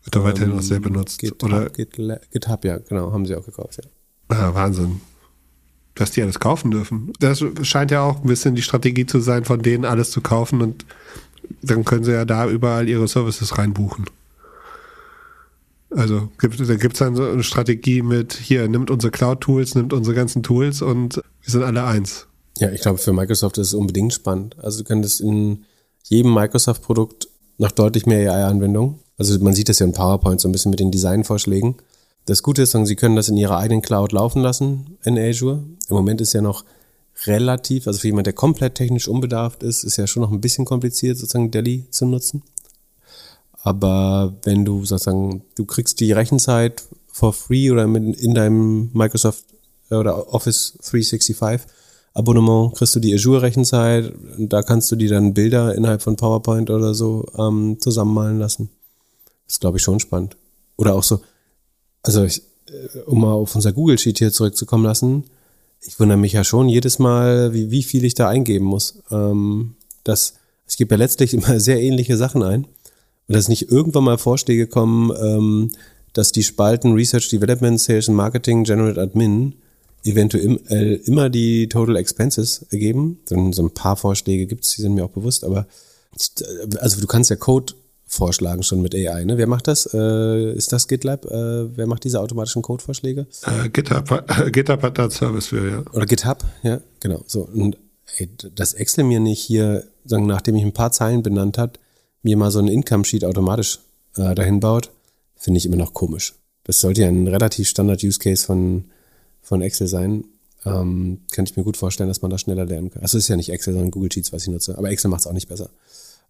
Speaker 1: wird doch weiterhin ähm, noch sehr ähm, benutzt,
Speaker 2: GitHub,
Speaker 1: oder?
Speaker 2: GitHub, ja, genau, haben sie auch gekauft, ja.
Speaker 1: ja. Wahnsinn. Dass die alles kaufen dürfen. Das scheint ja auch ein bisschen die Strategie zu sein, von denen alles zu kaufen und dann können sie ja da überall ihre Services reinbuchen. Also gibt, da gibt es dann so eine Strategie mit, hier, nimmt unsere Cloud-Tools, nimmt unsere ganzen Tools und wir sind alle eins.
Speaker 2: Ja, ich glaube, für Microsoft ist es unbedingt spannend. Also du könntest in jedem Microsoft-Produkt noch deutlich mehr AI-Anwendungen. Also man sieht das ja in PowerPoint so ein bisschen mit den Designvorschlägen. Das Gute ist, sie können das in ihrer eigenen Cloud laufen lassen in Azure. Im Moment ist ja noch relativ, also für jemand, der komplett technisch unbedarft ist, ist ja schon noch ein bisschen kompliziert, sozusagen Delhi zu nutzen. Aber wenn du sozusagen, du kriegst die Rechenzeit for free oder in deinem Microsoft oder Office 365 Abonnement kriegst du die Azure-Rechenzeit und da kannst du dir dann Bilder innerhalb von PowerPoint oder so ähm, zusammenmalen lassen. Das ist, glaube ich, schon spannend. Oder auch so, also ich, äh, um mal auf unser Google-Sheet hier zurückzukommen lassen, ich wundere mich ja schon jedes Mal, wie, wie viel ich da eingeben muss. Ähm, das, ich gebe ja letztlich immer sehr ähnliche Sachen ein. Und dass nicht irgendwann mal Vorschläge kommen, ähm, dass die Spalten Research Development, Sales and Marketing, General Admin eventuell immer die Total Expenses ergeben. So ein paar Vorschläge gibt's, die sind mir auch bewusst, aber also du kannst ja Code vorschlagen schon mit AI. Ne? Wer macht das? Äh, ist das GitLab? Äh, wer macht diese automatischen Code-Vorschläge?
Speaker 1: Äh, GitHub, äh, GitHub hat da Service für, ja.
Speaker 2: Oder GitHub, ja, genau. So und ey, dass Excel mir nicht hier, sagen, nachdem ich ein paar Zeilen benannt hat, mir mal so ein Income-Sheet automatisch äh, dahin baut, finde ich immer noch komisch. Das sollte ja ein relativ Standard-Use-Case von von Excel sein. Ähm, könnte ich mir gut vorstellen, dass man da schneller lernen kann. Also es ist ja nicht Excel, sondern Google Sheets, was ich nutze. Aber Excel macht es auch nicht besser.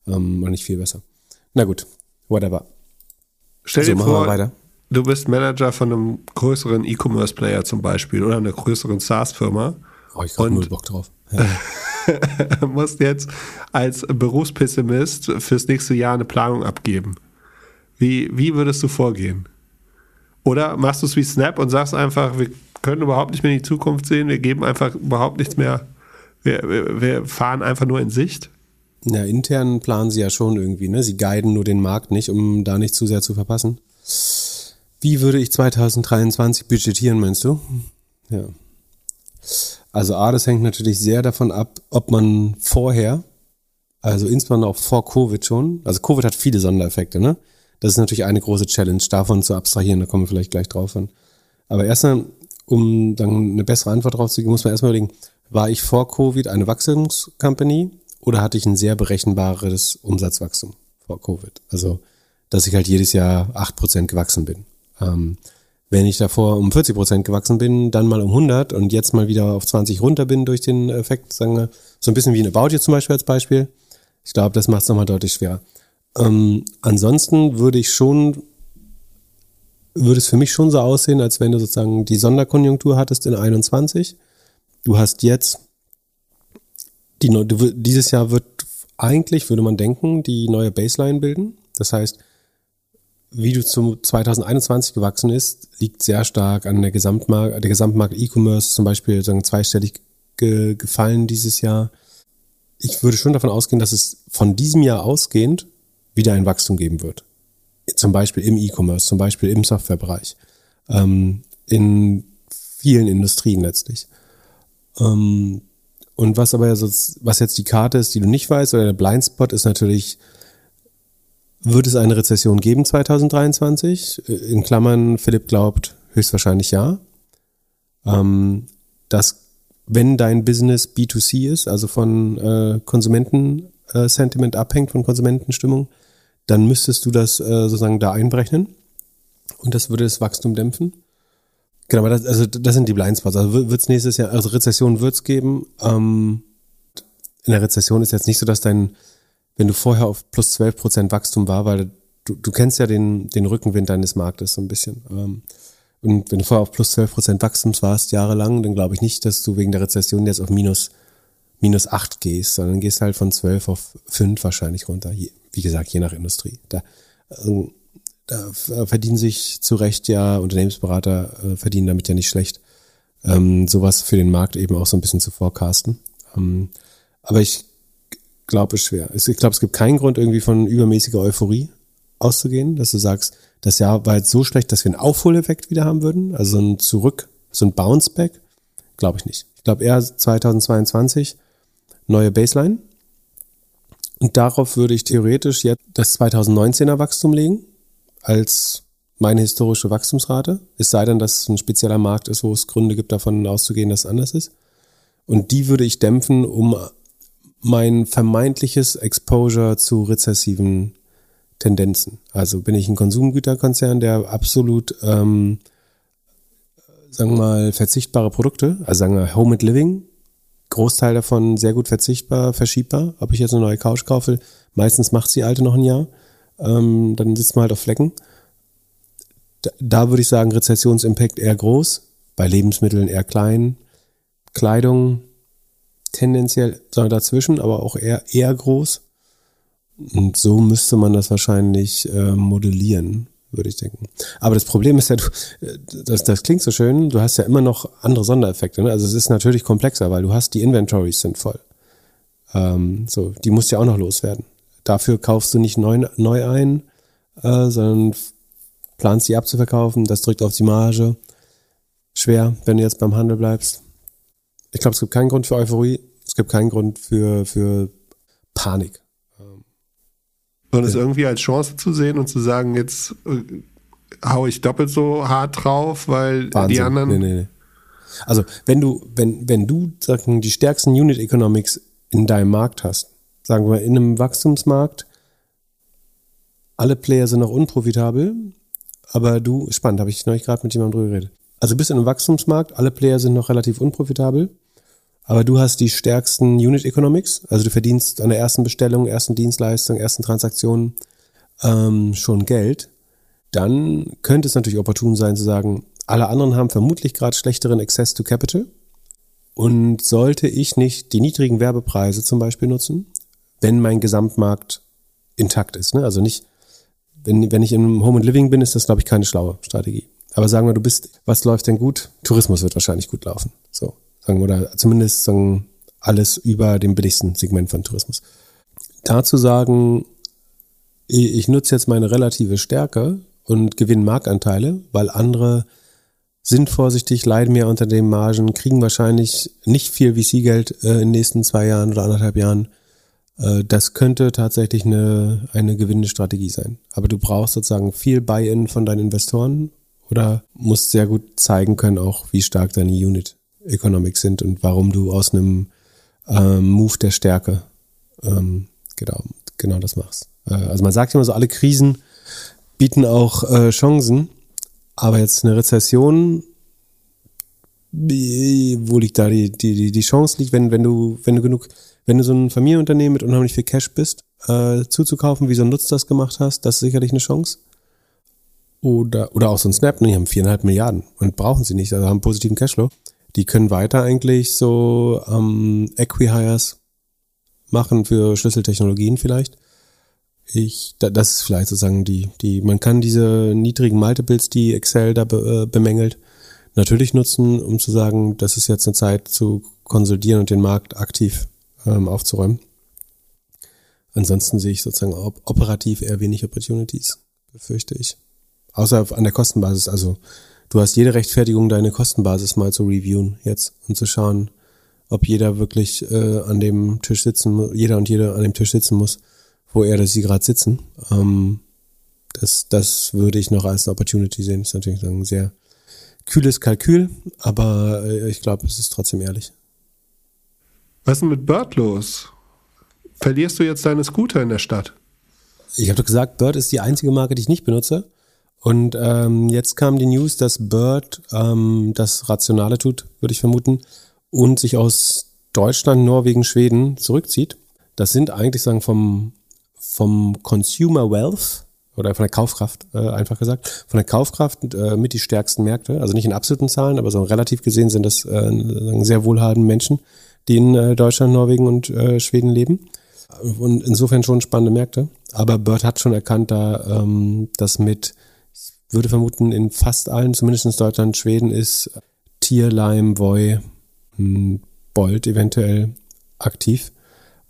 Speaker 2: Ähm, oder nicht viel besser. Na gut, whatever.
Speaker 1: Stell so, dir vor, du bist Manager von einem größeren E-Commerce-Player zum Beispiel oder einer größeren SaaS-Firma.
Speaker 2: Oh, ich habe null Bock drauf.
Speaker 1: Ja. musst jetzt als Berufspessimist fürs nächste Jahr eine Planung abgeben. Wie, wie würdest du vorgehen? Oder machst du es wie Snap und sagst einfach, wir können überhaupt nicht mehr in die Zukunft sehen. Wir geben einfach überhaupt nichts mehr. Wir, wir, wir fahren einfach nur in Sicht.
Speaker 2: Ja, intern planen sie ja schon irgendwie, ne? Sie guiden nur den Markt nicht, um da nicht zu sehr zu verpassen. Wie würde ich 2023 budgetieren, meinst du? Ja. Also A, das hängt natürlich sehr davon ab, ob man vorher, also insbesondere auch vor Covid schon, also Covid hat viele Sondereffekte, ne? Das ist natürlich eine große Challenge, davon zu abstrahieren, da kommen wir vielleicht gleich drauf an. Aber erstmal um dann eine bessere Antwort drauf zu geben, muss man erstmal überlegen, war ich vor Covid eine Wachstumscompany oder hatte ich ein sehr berechenbares Umsatzwachstum vor Covid? Also, dass ich halt jedes Jahr acht Prozent gewachsen bin. Ähm, wenn ich davor um 40 Prozent gewachsen bin, dann mal um 100 und jetzt mal wieder auf 20 runter bin durch den Effekt, sagen wir, so ein bisschen wie eine About You zum Beispiel als Beispiel. Ich glaube, das macht es nochmal deutlich schwerer. Ähm, ansonsten würde ich schon würde es für mich schon so aussehen, als wenn du sozusagen die Sonderkonjunktur hattest in 21. Du hast jetzt die, du, dieses Jahr wird eigentlich, würde man denken, die neue Baseline bilden. Das heißt, wie du zum 2021 gewachsen ist, liegt sehr stark an der Gesamtmarkt, der Gesamtmarkt E-Commerce zum Beispiel sagen zweistellig ge, gefallen dieses Jahr. Ich würde schon davon ausgehen, dass es von diesem Jahr ausgehend wieder ein Wachstum geben wird zum Beispiel im E-Commerce, zum Beispiel im Softwarebereich, ähm, in vielen Industrien letztlich. Ähm, und was aber so, was jetzt die Karte ist, die du nicht weißt, oder der Blindspot ist natürlich, wird es eine Rezession geben 2023? In Klammern, Philipp glaubt höchstwahrscheinlich ja. Ähm, dass wenn dein Business B2C ist, also von äh, Konsumentensentiment äh, abhängt, von Konsumentenstimmung, dann müsstest du das äh, sozusagen da einberechnen. Und das würde das Wachstum dämpfen. Genau, aber das, also das sind die Blindspots. Also wird es nächstes Jahr, also Rezession wird es geben. Ähm, in der Rezession ist jetzt nicht so, dass dein, wenn du vorher auf plus 12 Prozent Wachstum war, weil du, du kennst ja den, den Rückenwind deines Marktes so ein bisschen. Ähm, und wenn du vorher auf plus 12 Prozent Wachstums warst, jahrelang, dann glaube ich nicht, dass du wegen der Rezession jetzt auf minus, minus 8 gehst, sondern gehst halt von 12 auf 5 wahrscheinlich runter. Wie gesagt, je nach Industrie. Da, ähm, da verdienen sich zu Recht ja Unternehmensberater äh, verdienen damit ja nicht schlecht, ähm, sowas für den Markt eben auch so ein bisschen zu forecasten. Ähm, aber ich glaube es schwer. Ich glaube, es gibt keinen Grund irgendwie von übermäßiger Euphorie auszugehen, dass du sagst, das Jahr war jetzt so schlecht, dass wir einen Aufholeffekt wieder haben würden, also ein Zurück, so ein Bounceback, glaube ich nicht. Ich glaube eher 2022 neue Baseline und darauf würde ich theoretisch jetzt das 2019er Wachstum legen als meine historische Wachstumsrate, es sei denn, dass es ein spezieller Markt ist, wo es Gründe gibt, davon auszugehen, dass es anders ist. Und die würde ich dämpfen, um mein vermeintliches Exposure zu rezessiven Tendenzen. Also bin ich ein Konsumgüterkonzern, der absolut, ähm, sagen wir mal, verzichtbare Produkte, also sagen wir Home and Living, Großteil davon sehr gut verzichtbar, verschiebbar. Ob ich jetzt eine neue Couch kaufe, meistens macht die alte noch ein Jahr, ähm, dann sitzt man halt auf Flecken. Da, da würde ich sagen, Rezessionsimpact eher groß, bei Lebensmitteln eher klein, Kleidung tendenziell dazwischen, aber auch eher, eher groß. Und so müsste man das wahrscheinlich äh, modellieren, würde ich denken. Aber das Problem ist ja, du, äh, das, das klingt so schön, du hast ja immer noch andere Sondereffekte. Ne? Also es ist natürlich komplexer, weil du hast die Inventories sind voll. Ähm, so, die musst du ja auch noch loswerden. Dafür kaufst du nicht neu, neu ein, äh, sondern planst die abzuverkaufen. Das drückt auf die Marge. Schwer, wenn du jetzt beim Handel bleibst. Ich glaube, es gibt keinen Grund für Euphorie. Es gibt keinen Grund für, für Panik.
Speaker 1: Und es irgendwie als Chance zu sehen und zu sagen, jetzt äh, hau ich doppelt so hart drauf, weil Wahnsinn. die anderen. Nee, nee, nee.
Speaker 2: Also wenn du, wenn, wenn du sagen, die stärksten Unit Economics in deinem Markt hast, sagen wir in einem Wachstumsmarkt, alle Player sind noch unprofitabel, aber du, spannend, habe ich neulich gerade mit jemandem drüber geredet. Also bist in einem Wachstumsmarkt, alle Player sind noch relativ unprofitabel aber du hast die stärksten Unit Economics, also du verdienst an der ersten Bestellung, ersten Dienstleistung, ersten Transaktion ähm, schon Geld, dann könnte es natürlich opportun sein zu sagen, alle anderen haben vermutlich gerade schlechteren Access to Capital. Und sollte ich nicht die niedrigen Werbepreise zum Beispiel nutzen, wenn mein Gesamtmarkt intakt ist. Ne? Also nicht, wenn, wenn ich im Home and Living bin, ist das, glaube ich, keine schlaue Strategie. Aber sagen wir, du bist, was läuft denn gut? Tourismus wird wahrscheinlich gut laufen. So sagen, oder zumindest sagen, alles über dem billigsten Segment von Tourismus. Dazu sagen, ich nutze jetzt meine relative Stärke und gewinne Marktanteile, weil andere sind vorsichtig, leiden mehr unter den Margen, kriegen wahrscheinlich nicht viel VC-Geld äh, in den nächsten zwei Jahren oder anderthalb Jahren. Äh, das könnte tatsächlich eine, eine gewinnende Strategie sein. Aber du brauchst sozusagen viel Buy-in von deinen Investoren oder musst sehr gut zeigen können, auch wie stark deine Unit Economics sind und warum du aus einem ähm, Move der Stärke ähm, genau, genau das machst. Äh, also man sagt immer so, alle Krisen bieten auch äh, Chancen, aber jetzt eine Rezession, wo liegt da die, die, die Chance liegt, wenn, wenn du, wenn du genug, wenn du so ein Familienunternehmen mit unheimlich viel Cash bist, äh, zuzukaufen, wie so ein Nutz das gemacht hast, das ist sicherlich eine Chance. Oder, oder auch so ein Snap, ne, die haben viereinhalb Milliarden und brauchen sie nicht, also haben positiven Cashflow die können weiter eigentlich so ähm, Equihires machen für Schlüsseltechnologien vielleicht. Ich, das ist vielleicht sozusagen die, die, man kann diese niedrigen Multiples, die Excel da be, äh, bemängelt, natürlich nutzen, um zu sagen, das ist jetzt eine Zeit zu konsolidieren und den Markt aktiv ähm, aufzuräumen. Ansonsten sehe ich sozusagen op operativ eher wenig Opportunities, befürchte ich. Außer an der Kostenbasis, also du hast jede Rechtfertigung, deine Kostenbasis mal zu reviewen jetzt und zu schauen, ob jeder wirklich äh, an dem Tisch sitzen, jeder und jede an dem Tisch sitzen muss, wo er oder sie gerade sitzen. Ähm, das, das würde ich noch als eine Opportunity sehen. Das ist natürlich ein sehr kühles Kalkül, aber äh, ich glaube, es ist trotzdem ehrlich.
Speaker 1: Was ist denn mit Bird los? Verlierst du jetzt deine Scooter in der Stadt?
Speaker 2: Ich habe doch gesagt, Bird ist die einzige Marke, die ich nicht benutze. Und ähm, jetzt kam die News, dass Bird ähm, das Rationale tut, würde ich vermuten, und sich aus Deutschland, Norwegen, Schweden zurückzieht. Das sind eigentlich sagen vom vom Consumer Wealth oder von der Kaufkraft, äh, einfach gesagt, von der Kaufkraft äh, mit die stärksten Märkte, also nicht in absoluten Zahlen, aber so relativ gesehen sind das äh, sehr wohlhabende Menschen, die in äh, Deutschland, Norwegen und äh, Schweden leben. Und insofern schon spannende Märkte. Aber Bird hat schon erkannt, da ähm, das mit, ich würde vermuten, in fast allen, zumindest in Deutschland, Schweden ist Tier, Lime, Voi, Bolt eventuell aktiv.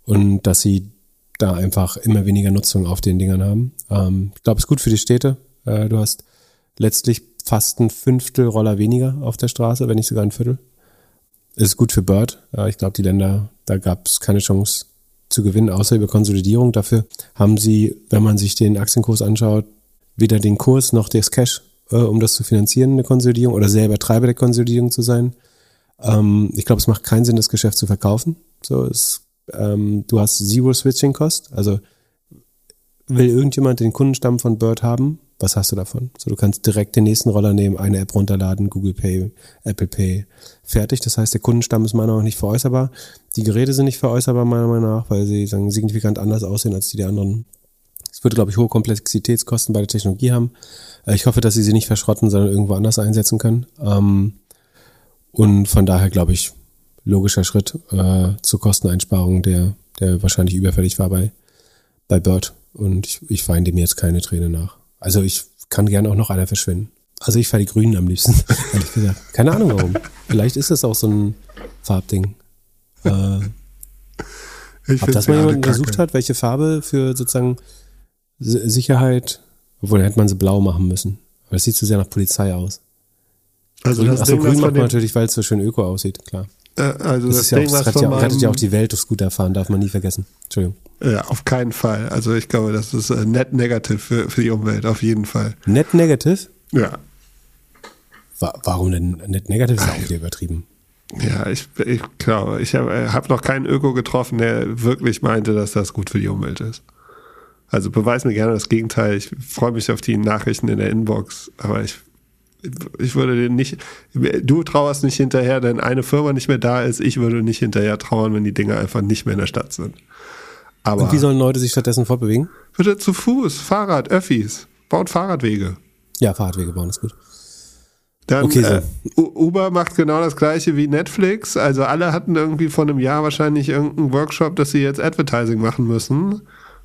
Speaker 2: Und dass sie da einfach immer weniger Nutzung auf den Dingern haben. Ähm, ich glaube, es ist gut für die Städte. Äh, du hast letztlich fast ein Fünftel Roller weniger auf der Straße, wenn nicht sogar ein Viertel. Ist gut für Bird. Ich glaube, die Länder, da gab es keine Chance zu gewinnen, außer über Konsolidierung. Dafür haben sie, wenn man sich den Aktienkurs anschaut, weder den Kurs noch das Cash, äh, um das zu finanzieren, eine Konsolidierung oder selber Treiber der Konsolidierung zu sein. Ähm, ich glaube, es macht keinen Sinn, das Geschäft zu verkaufen. So, es ähm, du hast Zero Switching Cost, also will irgendjemand den Kundenstamm von Bird haben, was hast du davon? So, du kannst direkt den nächsten Roller nehmen, eine App runterladen, Google Pay, Apple Pay, fertig. Das heißt, der Kundenstamm ist meiner Meinung nach nicht veräußerbar. Die Geräte sind nicht veräußerbar, meiner Meinung nach, weil sie sagen, signifikant anders aussehen als die der anderen. Es würde, glaube ich, hohe Komplexitätskosten bei der Technologie haben. Äh, ich hoffe, dass sie sie nicht verschrotten, sondern irgendwo anders einsetzen können. Ähm, und von daher, glaube ich, logischer Schritt äh, zur Kosteneinsparung, der, der wahrscheinlich überfällig war bei, bei Bird. Und ich, ich weine dem jetzt keine Träne nach. Also ich kann gerne auch noch einer verschwinden. Also ich fahre die Grünen am liebsten, ehrlich gesagt. Keine Ahnung warum. Vielleicht ist das auch so ein Farbding. Äh, ich ob das mal jemand untersucht hat, welche Farbe für sozusagen Sicherheit, obwohl dann hätte man sie blau machen müssen. Aber das sieht zu sehr nach Polizei aus. Also grün, das achso, Ding, grün macht man natürlich, weil es so schön öko aussieht, klar. Äh, also das, das Ding, ja auch, was rettet, ja, rettet ja auch die Welt durch Scooter fahren, darf man nie vergessen. Entschuldigung.
Speaker 1: Ja, auf keinen Fall. Also ich glaube, das ist äh, net negativ für, für die Umwelt, auf jeden Fall.
Speaker 2: Net negativ?
Speaker 1: Ja.
Speaker 2: Warum denn net negativ? Ist auch wieder übertrieben.
Speaker 1: Ja, ich, ich glaube, ich habe äh, hab noch keinen Öko getroffen, der wirklich meinte, dass das gut für die Umwelt ist. Also beweis mir gerne das Gegenteil. Ich freue mich auf die Nachrichten in der Inbox, aber ich ich würde den nicht, du trauerst nicht hinterher, denn eine Firma nicht mehr da ist. Ich würde nicht hinterher trauern, wenn die Dinge einfach nicht mehr in der Stadt sind.
Speaker 2: Aber Und wie sollen Leute sich stattdessen fortbewegen?
Speaker 1: Bitte zu Fuß, Fahrrad, Öffis. Baut Fahrradwege.
Speaker 2: Ja, Fahrradwege bauen ist gut.
Speaker 1: Dann okay, so. äh, Uber macht genau das gleiche wie Netflix. Also alle hatten irgendwie vor einem Jahr wahrscheinlich irgendeinen Workshop, dass sie jetzt Advertising machen müssen.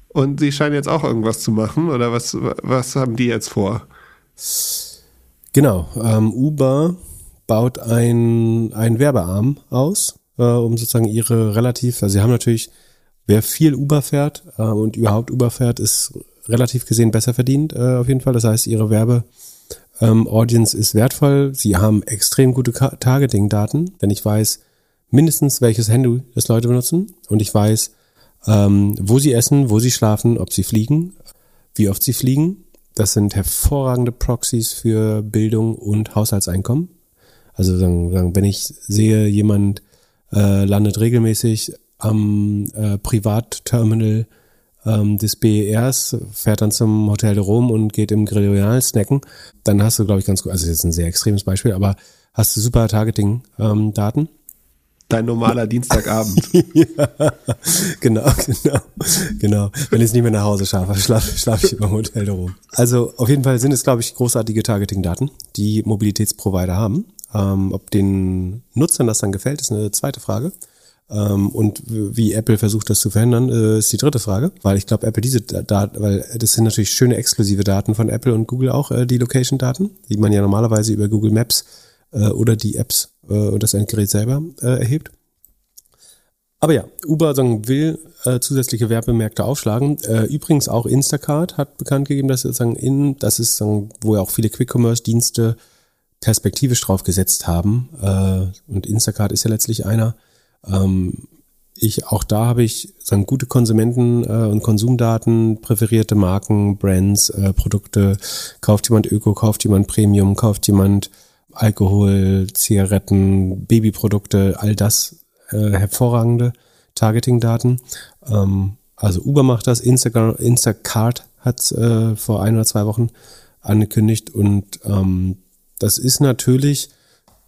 Speaker 1: Und sie scheinen jetzt auch irgendwas zu machen. Oder was, was haben die jetzt vor?
Speaker 2: Genau, ähm, Uber baut ein, ein Werbearm aus, äh, um sozusagen ihre relativ, also sie haben natürlich, wer viel Uber fährt äh, und überhaupt Uber fährt, ist relativ gesehen besser verdient äh, auf jeden Fall. Das heißt, ihre Werbe ähm, Audience ist wertvoll. Sie haben extrem gute Targeting-Daten, denn ich weiß mindestens, welches Handy das Leute benutzen und ich weiß, ähm, wo sie essen, wo sie schlafen, ob sie fliegen, wie oft sie fliegen das sind hervorragende Proxys für Bildung und Haushaltseinkommen. Also wenn ich sehe, jemand äh, landet regelmäßig am äh, Privatterminal ähm, des BERs, fährt dann zum Hotel de Rom und geht im Grill snacken, dann hast du, glaube ich, ganz gut, also das ist ein sehr extremes Beispiel, aber hast du super Targeting-Daten. Ähm,
Speaker 1: Dein normaler Dienstagabend.
Speaker 2: ja, genau, genau, genau. Wenn ich es nicht mehr nach Hause schaffe, schlafe schlaf ich im Hotel rum. Also auf jeden Fall sind es, glaube ich, großartige Targeting-Daten, die Mobilitätsprovider haben. Ähm, ob den Nutzern das dann gefällt, ist eine zweite Frage. Ähm, und wie Apple versucht, das zu verhindern, äh, ist die dritte Frage. Weil ich glaube, Apple diese Daten, weil das sind natürlich schöne exklusive Daten von Apple und Google auch, äh, die Location-Daten, die man ja normalerweise über Google Maps äh, oder die Apps äh, und das Endgerät selber äh, erhebt. Aber ja, Uber sagen, will äh, zusätzliche Werbemärkte aufschlagen. Äh, übrigens auch Instacart hat bekannt gegeben, dass sozusagen in, das ist sagen, wo ja auch viele Quick-Commerce-Dienste perspektivisch drauf gesetzt haben. Äh, und Instacart ist ja letztlich einer. Ähm, ich, auch da habe ich sagen, gute Konsumenten äh, und Konsumdaten, präferierte Marken, Brands, äh, Produkte. Kauft jemand Öko, kauft jemand Premium, kauft jemand Alkohol, Zigaretten, Babyprodukte, all das äh, hervorragende Targeting-Daten. Ähm, also Uber macht das, Instagram, Instacart hat äh, vor ein oder zwei Wochen angekündigt und ähm, das ist natürlich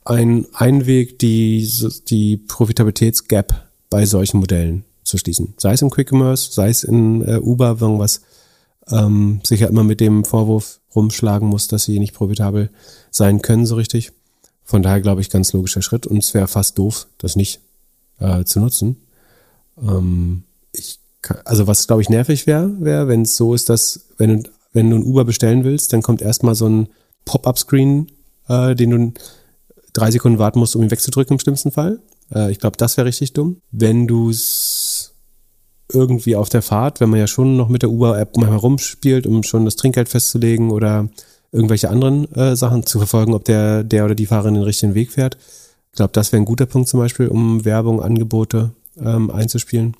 Speaker 2: ein Einweg, die, die Profitabilitätsgap bei solchen Modellen zu schließen. Sei es im Quick Commerce, sei es in äh, Uber, irgendwas ähm, sich ja immer mit dem Vorwurf rumschlagen muss, dass sie nicht profitabel sein können so richtig. Von daher glaube ich ganz logischer Schritt und es wäre fast doof, das nicht äh, zu nutzen. Ähm, ich kann, also was glaube ich nervig wäre, wäre, wenn es so ist, dass wenn du, wenn du ein Uber bestellen willst, dann kommt erstmal so ein Pop-up-Screen, äh, den du drei Sekunden warten musst, um ihn wegzudrücken im schlimmsten Fall. Äh, ich glaube, das wäre richtig dumm. Wenn du es irgendwie auf der Fahrt, wenn man ja schon noch mit der Uber-App mal herumspielt, um schon das Trinkgeld festzulegen oder irgendwelche anderen äh, Sachen zu verfolgen, ob der, der oder die Fahrerin den richtigen Weg fährt. Ich glaube, das wäre ein guter Punkt zum Beispiel, um Werbung, Angebote ähm, einzuspielen.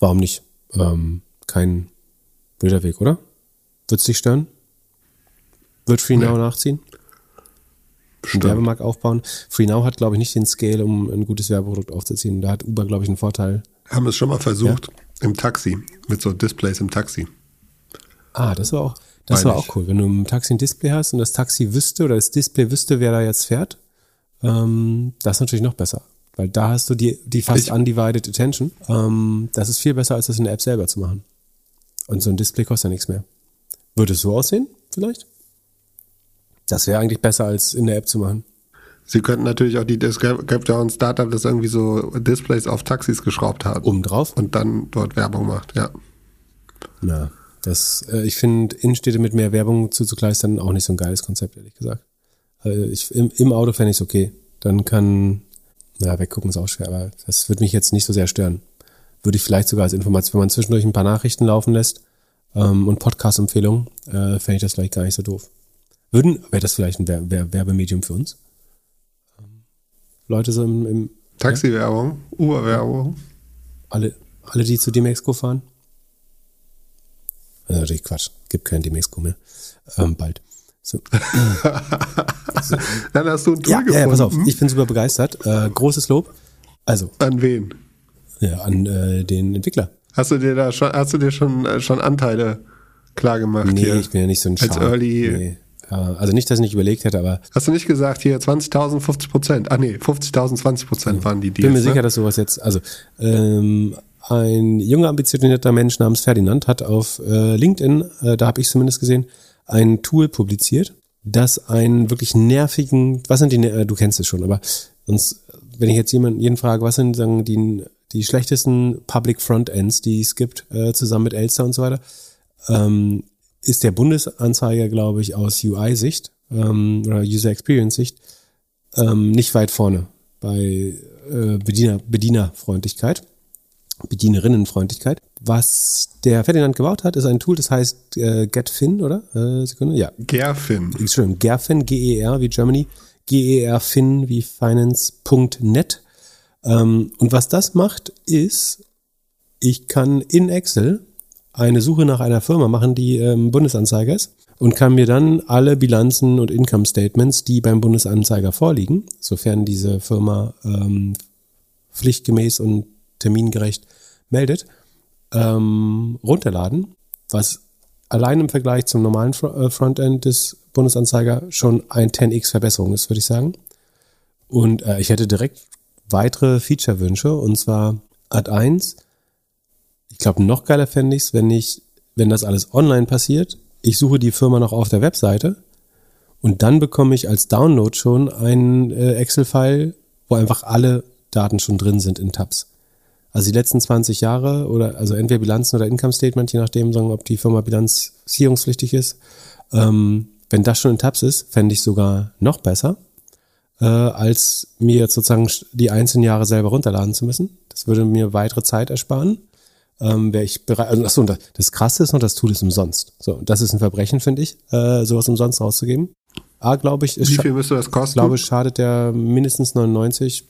Speaker 2: Warum nicht? Ähm, kein blöder Weg, oder? Wird es dich stören? Wird FreeNow nee. nachziehen? Einen Werbemarkt aufbauen. FreeNow hat, glaube ich, nicht den Scale, um ein gutes Werbeprodukt aufzuziehen. Da hat Uber, glaube ich, einen Vorteil.
Speaker 1: Haben es schon mal versucht ja? im Taxi, mit so Displays im Taxi.
Speaker 2: Ah, das war auch, das war auch cool. Wenn du im Taxi ein Display hast und das Taxi wüsste oder das Display wüsste, wer da jetzt fährt, ähm, das ist natürlich noch besser. Weil da hast du die, die fast ich, undivided attention. Ähm, das ist viel besser, als das in der App selber zu machen. Und so ein Display kostet ja nichts mehr. Würde es so aussehen, vielleicht? Das wäre eigentlich besser, als in der App zu machen.
Speaker 1: Sie könnten natürlich auch die, es gibt ja auch ein Startup, das irgendwie so Displays auf Taxis geschraubt hat.
Speaker 2: Oben drauf?
Speaker 1: Und dann dort Werbung macht, ja.
Speaker 2: Na, das, äh, ich finde Innenstädte mit mehr Werbung zuzukleistern auch nicht so ein geiles Konzept, ehrlich gesagt. Also ich, im, Im Auto fände ich es okay. Dann kann, na, weggucken ist auch schwer, aber das würde mich jetzt nicht so sehr stören. Würde ich vielleicht sogar als Information, wenn man zwischendurch ein paar Nachrichten laufen lässt ähm, und Podcast-Empfehlungen, äh, fände ich das vielleicht gar nicht so doof. Würden, wäre das vielleicht ein Wer Werbemedium für uns? Leute so im, im
Speaker 1: Taxi-Werbung? Uber-Werbung.
Speaker 2: Alle, alle, die zu Demexco fahren? Also natürlich Quatsch, gibt kein Demexco mehr. Ähm, bald. So.
Speaker 1: so. Dann hast du ein Tool
Speaker 2: ja,
Speaker 1: gefunden.
Speaker 2: Ja, pass auf, ich bin super begeistert. Äh, großes Lob. Also.
Speaker 1: An wen?
Speaker 2: Ja, an äh, den Entwickler.
Speaker 1: Hast du dir da schon, hast du dir schon, äh, schon Anteile klar gemacht?
Speaker 2: Nee,
Speaker 1: hier?
Speaker 2: ich bin ja nicht so ein
Speaker 1: Als. Early.
Speaker 2: Nee. Also nicht, dass ich nicht überlegt hätte, aber.
Speaker 1: Hast du nicht gesagt, hier 20.000, 50 Prozent? Ah nee, 50.000, 20 Prozent waren die
Speaker 2: Deals. Ich bin mir
Speaker 1: ne?
Speaker 2: sicher, dass sowas jetzt, also ähm, ein junger, ambitionierter Mensch namens Ferdinand hat auf äh, LinkedIn, äh, da habe ich zumindest gesehen, ein Tool publiziert, das einen wirklich nervigen, was sind die, äh, du kennst es schon, aber sonst, wenn ich jetzt jemanden, jeden frage, was sind sagen, die, die schlechtesten Public Frontends, die es gibt, äh, zusammen mit Elster und so weiter, ähm, ist der Bundesanzeiger, glaube ich, aus UI-Sicht ähm, oder User Experience-Sicht ähm, nicht weit vorne bei äh, Bediener, Bedienerfreundlichkeit, Bedienerinnenfreundlichkeit. Was der Ferdinand gebaut hat, ist ein Tool, das heißt äh, GetFin, oder? Äh, Sekunde, ja.
Speaker 1: Gerfin.
Speaker 2: Entschuldigung, Gerfin, G-E-R wie Germany, G-E-R-Fin wie Finance.net. Ähm, und was das macht, ist, ich kann in Excel eine Suche nach einer Firma machen, die ähm, Bundesanzeiger ist und kann mir dann alle Bilanzen und Income Statements, die beim Bundesanzeiger vorliegen, sofern diese Firma ähm, pflichtgemäß und termingerecht meldet, ähm, runterladen, was allein im Vergleich zum normalen äh, Frontend des Bundesanzeiger schon ein 10x Verbesserung ist, würde ich sagen. Und äh, ich hätte direkt weitere Feature-Wünsche und zwar Ad 1 ich glaube, noch geiler fände ich es, wenn ich, wenn das alles online passiert, ich suche die Firma noch auf der Webseite und dann bekomme ich als Download schon einen äh, Excel-File, wo einfach alle Daten schon drin sind in Tabs. Also die letzten 20 Jahre oder also entweder Bilanzen oder Income Statement, je nachdem, sagen, ob die Firma bilanzierungspflichtig ist. Ähm, wenn das schon in Tabs ist, fände ich sogar noch besser, äh, als mir jetzt sozusagen die einzelnen Jahre selber runterladen zu müssen. Das würde mir weitere Zeit ersparen ähm, wäre ich bereit. Also, achso, und das Krasse ist noch, das Tool ist umsonst. So, das ist ein Verbrechen, finde ich, äh, sowas umsonst rauszugeben. A, glaube ich,
Speaker 1: ist Wie viel müsste das kosten?
Speaker 2: Ich glaube, schadet der mindestens 99,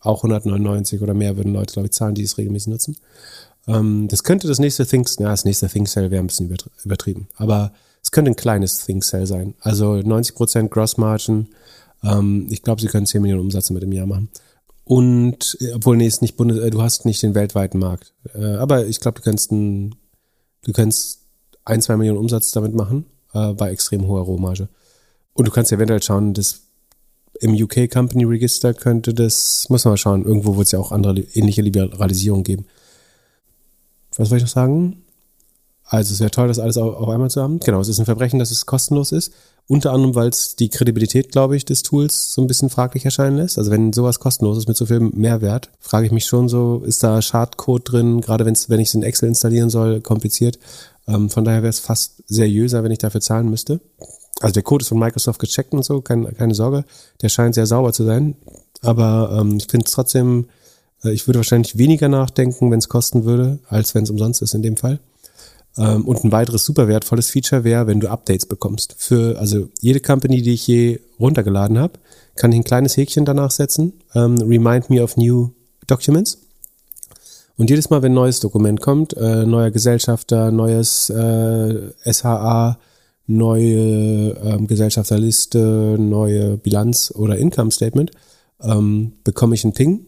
Speaker 2: auch 199 oder mehr würden Leute, glaube ich, zahlen, die es regelmäßig nutzen. Ähm, das könnte das nächste Things, ja, das nächste Think Cell wäre ein bisschen übertrieben. Aber es könnte ein kleines Think Cell sein. Also 90% Gross Margin. Ähm, ich glaube, sie können 10 Millionen Umsatz mit im Jahr machen. Und äh, obwohl, nee, ist nicht Bundes, äh, du hast nicht den weltweiten Markt. Äh, aber ich glaube, du kannst ein, du kannst ein, zwei Millionen Umsatz damit machen. bei extrem hoher Rohmarge. Und du kannst eventuell schauen, dass im UK Company Register könnte das, muss man mal schauen, irgendwo wird es ja auch andere ähnliche Liberalisierung geben. Was soll ich noch sagen? Also es wäre toll, das alles auf einmal zu haben. Genau, es ist ein Verbrechen, dass es kostenlos ist. Unter anderem, weil es die Kredibilität, glaube ich, des Tools so ein bisschen fraglich erscheinen lässt. Also wenn sowas kostenlos ist mit so viel Mehrwert, frage ich mich schon so, ist da Schadcode drin, gerade wenn's, wenn ich es in Excel installieren soll, kompliziert. Ähm, von daher wäre es fast seriöser, wenn ich dafür zahlen müsste. Also der Code ist von Microsoft gecheckt und so, keine, keine Sorge. Der scheint sehr sauber zu sein. Aber ähm, ich finde es trotzdem, äh, ich würde wahrscheinlich weniger nachdenken, wenn es kosten würde, als wenn es umsonst ist in dem Fall. Ähm, und ein weiteres super wertvolles Feature wäre, wenn du Updates bekommst. Für also jede Company, die ich je runtergeladen habe, kann ich ein kleines Häkchen danach setzen. Ähm, remind me of new documents. Und jedes Mal, wenn ein neues Dokument kommt, äh, neuer Gesellschafter, neues äh, SHA, neue ähm, Gesellschafterliste, neue Bilanz oder Income Statement, ähm, bekomme ich einen Ping.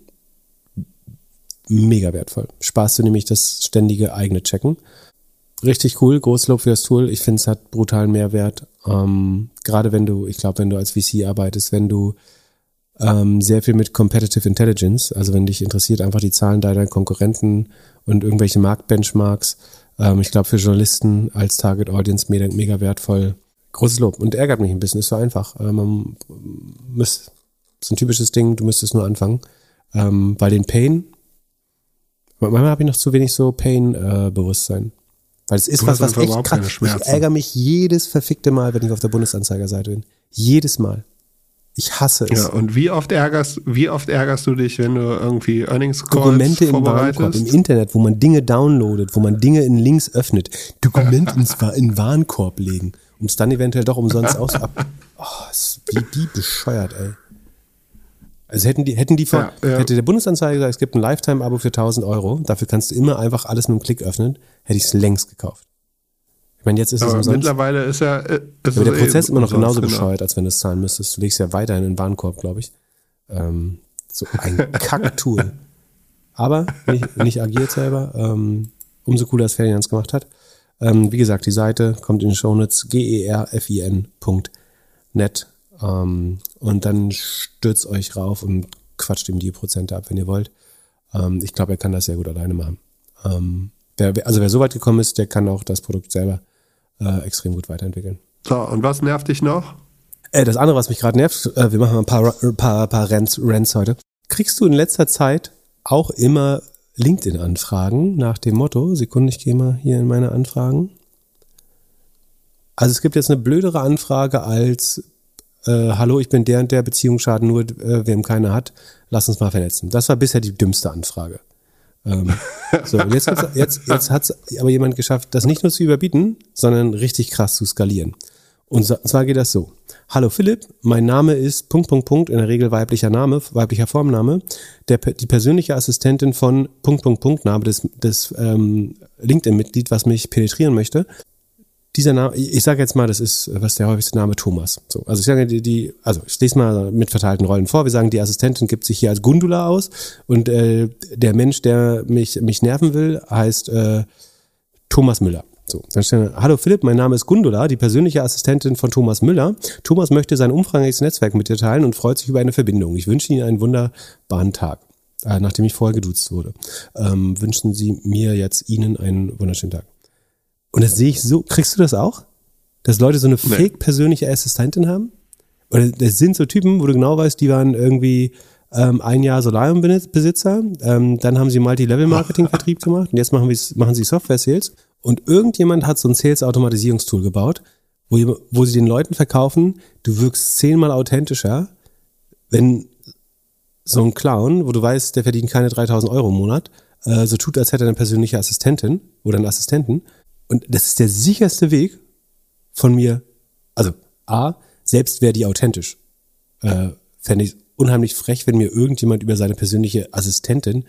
Speaker 2: Mega wertvoll. Sparst du nämlich das ständige eigene Checken richtig cool, Großlob für das Tool. Ich finde, es hat brutalen Mehrwert. Ähm, gerade wenn du, ich glaube, wenn du als VC arbeitest, wenn du ähm, sehr viel mit Competitive Intelligence, also wenn dich interessiert einfach die Zahlen deiner Konkurrenten und irgendwelche Marktbenchmarks. Ähm, ich glaube, für Journalisten als Target Audience mega, mega wertvoll. Großes Lob. Und ärgert mich ein bisschen, ist so einfach. Ähm, man müsst, ist ein typisches Ding, du müsstest nur anfangen. Ähm, bei den Pain, manchmal habe ich noch zu wenig so Pain-Bewusstsein. Äh, weil es ist du was, was echt krass. Ich ärgere mich jedes verfickte Mal, wenn ich auf der Bundesanzeigerseite bin. Jedes Mal. Ich hasse es.
Speaker 1: Ja, und wie oft ärgerst, wie oft ärgerst du dich, wenn du irgendwie Earnings Calls
Speaker 2: Dokumente im Warenkorb, im Internet, wo man Dinge downloadet, wo man Dinge in Links öffnet, Dokument ins, in Warenkorb legen, um es dann eventuell doch umsonst aus ab. Oh, wie die bescheuert, ey. Also hätten die, hätten die vor, ja, ja. hätte der Bundesanzeiger gesagt, es gibt ein Lifetime-Abo für 1000 Euro, dafür kannst du immer einfach alles mit einem Klick öffnen, hätte ich es längst gekauft. Ich meine, jetzt ist
Speaker 1: aber
Speaker 2: es
Speaker 1: umsonst. Mittlerweile ist ja,
Speaker 2: äh, ist aber der Prozess eh immer noch genauso genau. bescheuert, als wenn du es zahlen müsstest. Du legst ja weiterhin in den Warenkorb, glaube ich. Ähm, so ein Kacktool. aber nicht, nicht agiert selber. Ähm, umso cooler, dass Ferdinand es gemacht hat. Ähm, wie gesagt, die Seite kommt in den Shownotes gerfin.net ähm, und dann stürzt euch rauf und quatscht ihm die Prozente ab, wenn ihr wollt. Ähm, ich glaube, er kann das sehr gut alleine machen. Ähm, wer, also wer so weit gekommen ist, der kann auch das Produkt selber äh, extrem gut weiterentwickeln.
Speaker 1: So, und was nervt dich noch?
Speaker 2: Äh, das andere, was mich gerade nervt, äh, wir machen ein paar, paar, paar Rants, Rants heute. Kriegst du in letzter Zeit auch immer LinkedIn-Anfragen nach dem Motto, Sekunde, ich gehe mal hier in meine Anfragen. Also es gibt jetzt eine blödere Anfrage als äh, hallo, ich bin der und der, Beziehung schaden nur, äh, wem keiner hat, lass uns mal vernetzen. Das war bisher die dümmste Anfrage. Ähm, so, jetzt, jetzt, jetzt hat es aber jemand geschafft, das nicht nur zu überbieten, sondern richtig krass zu skalieren. Und zwar geht das so. Hallo Philipp, mein Name ist Punkt, Punkt, Punkt, in der Regel weiblicher Name, weiblicher Formname, der, die persönliche Assistentin von Punkt, Punkt, Punkt, Name des, des ähm, LinkedIn-Mitglied, was mich penetrieren möchte, dieser Name, ich sage jetzt mal, das ist, was der häufigste Name Thomas. So, also ich sage die, die, also ich lese mal mit verteilten Rollen vor. Wir sagen, die Assistentin gibt sich hier als Gundula aus und äh, der Mensch, der mich mich nerven will, heißt äh, Thomas Müller. So, dann stellen wir, hallo Philipp, mein Name ist Gundula, die persönliche Assistentin von Thomas Müller. Thomas möchte sein umfangreiches Netzwerk mit dir teilen und freut sich über eine Verbindung. Ich wünsche Ihnen einen wunderbaren Tag. Äh, nachdem ich vorher geduzt wurde, ähm, wünschen Sie mir jetzt Ihnen einen wunderschönen Tag. Und das sehe ich so, kriegst du das auch? Dass Leute so eine nee. fake persönliche Assistentin haben? Oder das sind so Typen, wo du genau weißt, die waren irgendwie ähm, ein Jahr Solarium-Besitzer, ähm, dann haben sie Multi-Level-Marketing-Vertrieb gemacht und jetzt machen, machen sie Software-Sales. Und irgendjemand hat so ein Sales-Automatisierungstool gebaut, wo, wo sie den Leuten verkaufen, du wirkst zehnmal authentischer, wenn so ein Clown, wo du weißt, der verdient keine 3000 Euro im Monat, äh, so tut, als hätte er eine persönliche Assistentin oder einen Assistenten und das ist der sicherste Weg von mir. Also, A, selbst wäre die authentisch. Äh, Fände ich unheimlich frech, wenn mir irgendjemand über seine persönliche Assistentin,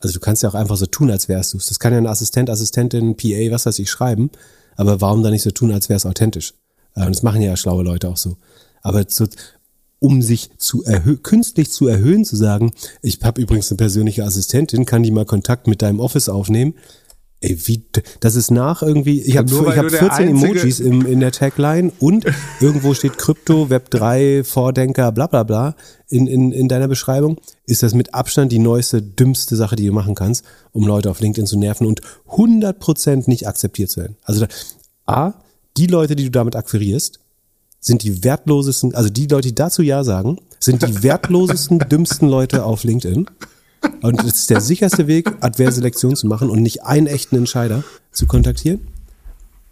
Speaker 2: also du kannst ja auch einfach so tun, als wärst du es. Das kann ja ein Assistent, Assistentin, PA, was weiß ich, schreiben. Aber warum dann nicht so tun, als wäre es authentisch? Äh, das machen ja schlaue Leute auch so. Aber zu, um sich zu künstlich zu erhöhen, zu sagen, ich habe übrigens eine persönliche Assistentin, kann die mal Kontakt mit deinem Office aufnehmen, Ey, wie, das ist nach irgendwie, ich habe
Speaker 1: weil
Speaker 2: ich hab
Speaker 1: du der
Speaker 2: 14
Speaker 1: einzige-
Speaker 2: Emojis im, in der Tagline und irgendwo steht Krypto, Web 3, Vordenker, bla bla bla in, in, in deiner Beschreibung, ist das mit Abstand die neueste, dümmste Sache, die du machen kannst, um Leute auf LinkedIn zu nerven und 100% nicht akzeptiert zu werden. Also da, A, die Leute, die du damit akquirierst, sind die wertlosesten, also die Leute, die dazu Ja sagen, sind die wertlosesten, dümmsten Leute auf LinkedIn. Und es ist der sicherste Weg, Adverselektion zu machen und nicht einen echten Entscheider zu kontaktieren.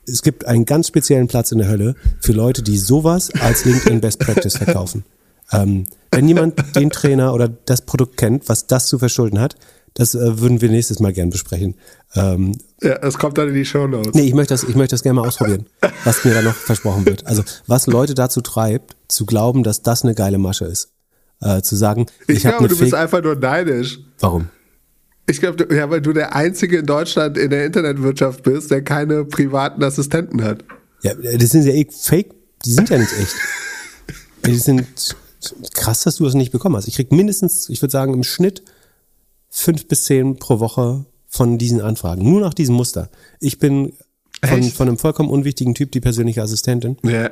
Speaker 2: Es gibt einen ganz speziellen Platz in der Hölle für Leute, die sowas als LinkedIn Best Practice verkaufen. Ähm, wenn jemand den Trainer oder das Produkt kennt, was das zu verschulden hat, das äh, würden wir nächstes Mal gern besprechen. Ähm,
Speaker 1: Ja, es kommt dann in die Shownotes.
Speaker 2: Nee, ich möchte das, ich möchte das gerne mal ausprobieren, was mir da noch versprochen wird. Also, was Leute dazu treibt, zu glauben, dass das eine geile Masche ist. Äh, zu sagen, ich,
Speaker 1: Ich, glaube, du bist
Speaker 2: Fake.
Speaker 1: einfach nur neidisch.
Speaker 2: Warum?
Speaker 1: Ich glaube, ja, weil du der Einzige in Deutschland in der Internetwirtschaft bist, der keine privaten Assistenten hat.
Speaker 2: Ja, das sind ja eh Fake, die sind ja nicht echt. Die sind krass, dass du das nicht bekommen hast. Ich krieg mindestens, ich würde sagen, im Schnitt fünf bis zehn pro Woche von diesen Anfragen. Nur nach diesem Muster. Ich bin von, von einem vollkommen unwichtigen Typ die persönliche Assistentin.
Speaker 1: Ja.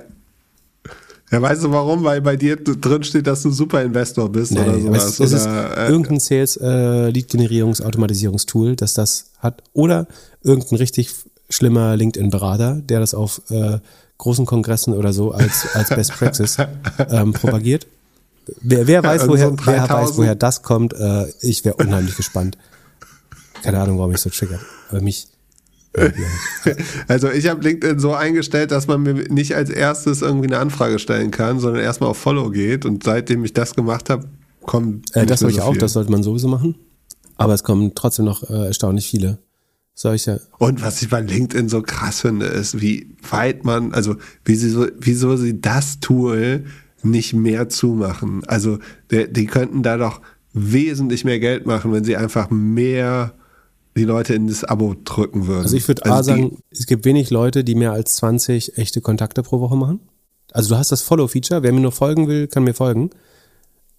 Speaker 1: Ja, weißt du warum? Weil bei dir drin steht, dass du Super-Investor bist
Speaker 2: Nee,
Speaker 1: oder sowas.
Speaker 2: es, es ist
Speaker 1: oder, äh,
Speaker 2: irgendein Sales äh, das das hat oder irgendein richtig schlimmer LinkedIn Berater, der das auf äh, großen Kongressen oder so als als Best Practice ähm, propagiert. Wer, wer weiß,
Speaker 1: also
Speaker 2: woher,
Speaker 1: so ein
Speaker 2: wer weiß,
Speaker 1: 3000.
Speaker 2: woher das kommt, äh, ich wäre unheimlich gespannt. Keine Ahnung, warum ich so triggert. Aber mich.
Speaker 1: Also ich habe LinkedIn so eingestellt, dass man mir nicht als erstes irgendwie eine Anfrage stellen kann, sondern erstmal auf Follow geht. Und seitdem ich das gemacht habe, kommt
Speaker 2: Äh, das habe ich
Speaker 1: so
Speaker 2: auch,
Speaker 1: viel.
Speaker 2: das sollte man sowieso machen. Aber es kommen trotzdem noch äh, erstaunlich viele solche.
Speaker 1: Und was ich bei LinkedIn so krass finde, ist, wie weit man, also wie sie so, wieso sie das Tool nicht mehr zumachen. Also der, die könnten da doch wesentlich mehr Geld machen, wenn sie einfach mehr die Leute in das Abo drücken würden.
Speaker 2: Also ich würde
Speaker 1: Also
Speaker 2: A sagen, es gibt wenig Leute, die mehr als 20 echte Kontakte pro Woche machen. Also du hast das Follow-Feature, wer mir nur folgen will, kann mir folgen.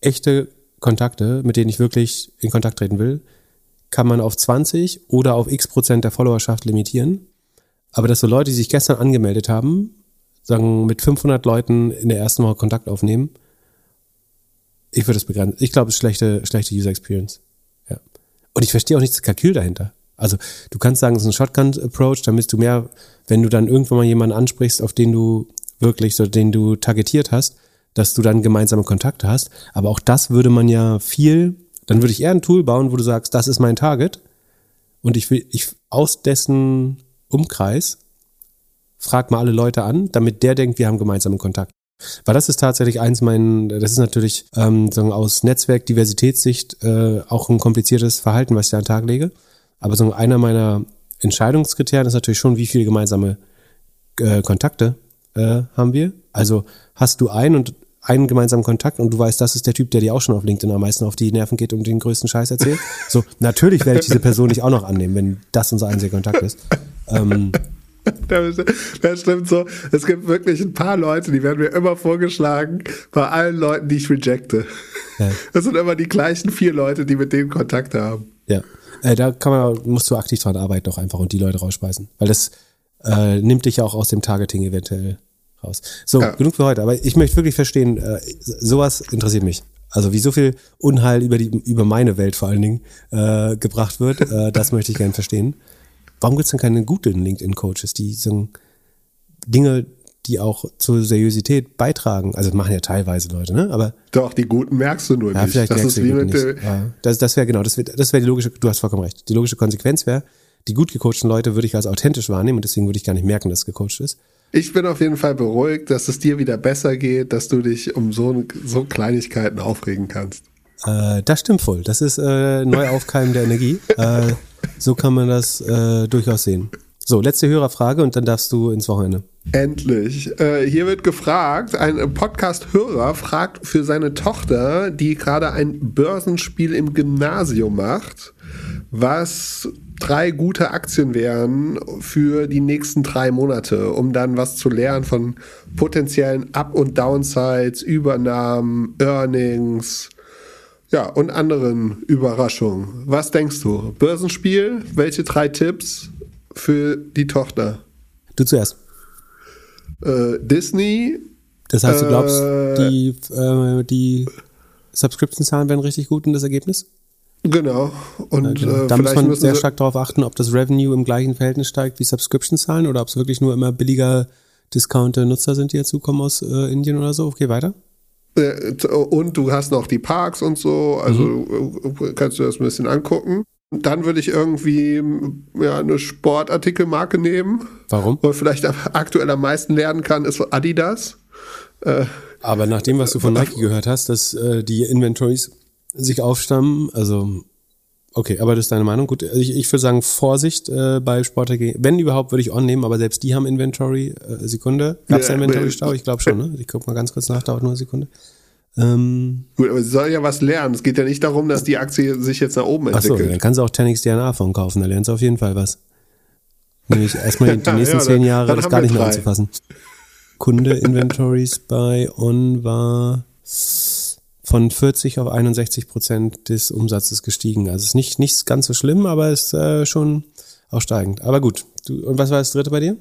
Speaker 2: Echte Kontakte, mit denen ich wirklich in Kontakt treten will, kann man auf 20 oder auf x Prozent der Followerschaft limitieren. Aber dass so Leute, die sich gestern angemeldet haben, sagen mit 500 Leuten in der ersten Woche Kontakt aufnehmen, ich würde es begrenzen. Ich glaube, es ist schlechte, schlechte User Experience. Und ich verstehe auch nicht das Kalkül dahinter. Also du kannst sagen, es ist ein Shotgun-Approach, dann bist du mehr, wenn du dann irgendwann mal jemanden ansprichst, auf den du wirklich, so den du targetiert hast, dass du dann gemeinsame Kontakte hast. Aber auch das würde man ja viel, dann würde ich eher ein Tool bauen, wo du sagst, das ist mein Target und ich will, ich aus dessen Umkreis frag mal alle Leute an, damit der denkt, wir haben gemeinsamen Kontakt. Weil das ist tatsächlich eins meinen, das ist natürlich ähm, sagen, aus Netzwerk-Diversitätssicht äh, auch ein kompliziertes Verhalten, was ich da an den Tag lege. Aber so einer meiner Entscheidungskriterien ist natürlich schon, wie viele gemeinsame äh, Kontakte äh, haben wir. Also hast du einen und einen gemeinsamen Kontakt und du weißt, das ist der Typ, der dir auch schon auf LinkedIn am meisten auf die Nerven geht und den größten Scheiß erzählt. So, natürlich werde ich diese Person nicht auch noch annehmen, wenn das unser einziger Kontakt ist. Ähm,
Speaker 1: Das stimmt so. Es gibt wirklich ein paar Leute, die werden mir immer vorgeschlagen, bei allen Leuten, die ich rejecte.
Speaker 2: Ja.
Speaker 1: Das sind immer die gleichen vier Leute, die mit denen Kontakt haben.
Speaker 2: Ja, äh, da kann man, musst du aktiv dran arbeiten doch einfach und die Leute rausspeisen. Weil das äh, nimmt dich ja auch aus dem Targeting eventuell raus. So,
Speaker 1: Ja.
Speaker 2: genug für heute. Aber ich möchte wirklich verstehen, äh, sowas interessiert mich. Also wie so viel Unheil über die über meine Welt vor allen Dingen äh, gebracht wird, äh, das möchte ich gerne verstehen. Warum gibt es denn keine guten LinkedIn-Coaches, die so Dinge, die auch zur Seriosität beitragen? Also das machen ja teilweise Leute, ne? Aber
Speaker 1: Doch, die Guten merkst du nur
Speaker 2: ja,
Speaker 1: nicht.
Speaker 2: vielleicht
Speaker 1: das
Speaker 2: merkst
Speaker 1: ist wie mit
Speaker 2: nicht. Ja, das das wäre genau, das wäre das wär die logische, du hast vollkommen recht. Die logische Konsequenz wäre, die gut gecoachten Leute würde ich als authentisch wahrnehmen und deswegen würde ich gar nicht merken, dass es gecoacht ist.
Speaker 1: Ich bin auf jeden Fall beruhigt, dass es dir wieder besser geht, dass du dich um so, so Kleinigkeiten aufregen kannst.
Speaker 2: Äh, das stimmt voll. Das ist äh, Neuaufkeimen der Energie. Äh, so kann man das äh, durchaus sehen. So, letzte Hörerfrage und dann darfst du ins Wochenende.
Speaker 1: Endlich. Äh, hier wird gefragt, ein Podcast-Hörer fragt für seine Tochter, die gerade ein Börsenspiel im Gymnasium macht, was drei gute Aktien wären für die nächsten drei Monate, um dann was zu lernen von potenziellen Up- und Downsides, Übernahmen, Earnings, ja, und anderen Überraschungen. Was denkst du? Börsenspiel? Welche drei Tipps? für die Tochter.
Speaker 2: Du zuerst.
Speaker 1: Äh, Disney.
Speaker 2: Das heißt, du glaubst,
Speaker 1: Äh,
Speaker 2: die, äh, die Subscription-Zahlen werden richtig gut in das Ergebnis?
Speaker 1: Genau. Und
Speaker 2: Ja,
Speaker 1: äh,
Speaker 2: da muss man sehr stark darauf achten, ob das Revenue im gleichen Verhältnis steigt wie Subscription-Zahlen oder ob es wirklich nur immer billiger Discounter-Nutzer sind, die dazukommen aus äh, Indien oder so. Okay, weiter.
Speaker 1: Äh, und du hast noch die Parks und so, also
Speaker 2: Mhm.
Speaker 1: äh, kannst du das ein bisschen angucken. Dann würde ich irgendwie ja, eine Sportartikelmarke nehmen,
Speaker 2: Warum?
Speaker 1: wo ich vielleicht aktuell am meisten lernen kann, ist Adidas.
Speaker 2: Aber nach dem, was du von Nike gehört hast, dass äh, die Inventories sich aufstammen, also okay, aber das ist deine Meinung. Gut, ich, ich würde sagen, Vorsicht äh, bei Sport AG. Wenn überhaupt, würde ich On nehmen, aber selbst die haben Inventory. Äh, Sekunde. Gab es
Speaker 1: Ja,
Speaker 2: Inventory-Stau? Ich glaube schon, ne? Ich guck mal ganz kurz nach, dauert nur eine Sekunde. Ähm,
Speaker 1: Gut, aber sie soll ja was lernen. Es geht ja nicht darum, dass die Aktie sich jetzt nach oben
Speaker 2: Achso,
Speaker 1: entwickelt.
Speaker 2: dann kannst du auch 10x DNA von kaufen, da lernst du auf jeden Fall was. Nämlich erstmal die, nächsten
Speaker 1: Ja,
Speaker 2: zehn Jahre das gar nicht mehr
Speaker 1: drei.
Speaker 2: anzufassen. Kunde Inventories bei On war von 40 auf 61 Prozent des Umsatzes gestiegen. Also ist nicht, nicht ganz so schlimm, aber ist äh, schon auch steigend. Aber gut. Du, und was war das dritte bei dir?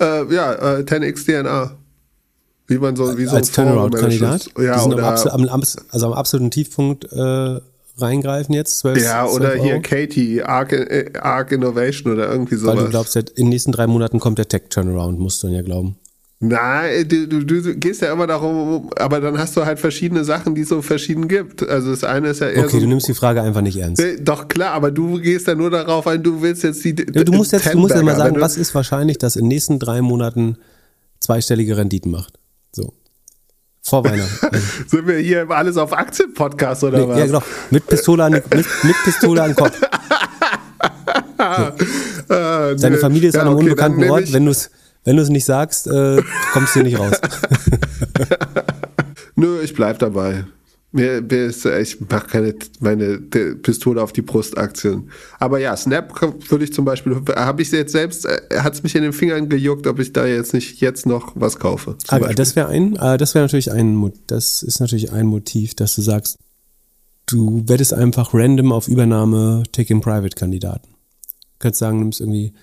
Speaker 1: Äh, ja, äh, 10x DNA. Wie man so, wie so
Speaker 2: Als
Speaker 1: ein
Speaker 2: Turnaround-Kandidat?
Speaker 1: Ja,
Speaker 2: Die
Speaker 1: oder,
Speaker 2: am, am, also am absoluten Tiefpunkt äh, reingreifen jetzt. 12,
Speaker 1: ja, oder
Speaker 2: 12
Speaker 1: hier
Speaker 2: Euro.
Speaker 1: Katie, Arc, äh, Arc Innovation oder irgendwie sowas.
Speaker 2: Weil du glaubst, in den nächsten drei Monaten kommt der Tech-Turnaround, musst du dann ja glauben.
Speaker 1: Nein, du, du, du gehst ja immer darum, aber dann hast du halt verschiedene Sachen, die es so verschieden gibt. Also das eine ist ja eher
Speaker 2: Okay,
Speaker 1: so.
Speaker 2: du nimmst die Frage einfach nicht ernst.
Speaker 1: Äh, Doch klar, aber du gehst ja nur darauf ein, du willst jetzt die.
Speaker 2: Ja, du musst jetzt, du musst jetzt mal sagen, was ist wahrscheinlich, dass in den nächsten drei Monaten zweistellige Renditen macht. So. Vor Weihnachten. Also,
Speaker 1: Sind wir hier alles auf Aktien-Podcast oder was?
Speaker 2: ja, genau. Mit Pistole an, mit, mit Pistole an den Kopf.
Speaker 1: Ah,
Speaker 2: Deine
Speaker 1: nö.
Speaker 2: Familie ist
Speaker 1: Ja,
Speaker 2: an einem
Speaker 1: okay,
Speaker 2: unbekannten Ort. Wenn du es wenn du's nicht sagst, äh, kommst du hier nicht raus.
Speaker 1: Nö, ich bleib dabei. Mir, mir ist, ich mache keine meine Pistole auf die Brust-Aktien. Aber ja, Snap würde ich zum Beispiel, habe ich jetzt selbst, hat es mich in den Fingern gejuckt, ob ich da jetzt nicht jetzt noch was kaufe.
Speaker 2: Aber
Speaker 1: Beispiel.
Speaker 2: das wäre ein, äh, das wäre natürlich ein, das ist natürlich ein Motiv, dass du sagst, du wettest einfach random auf Übernahme Take-in-Private-Kandidaten. Könntest sagen, nimmst irgendwie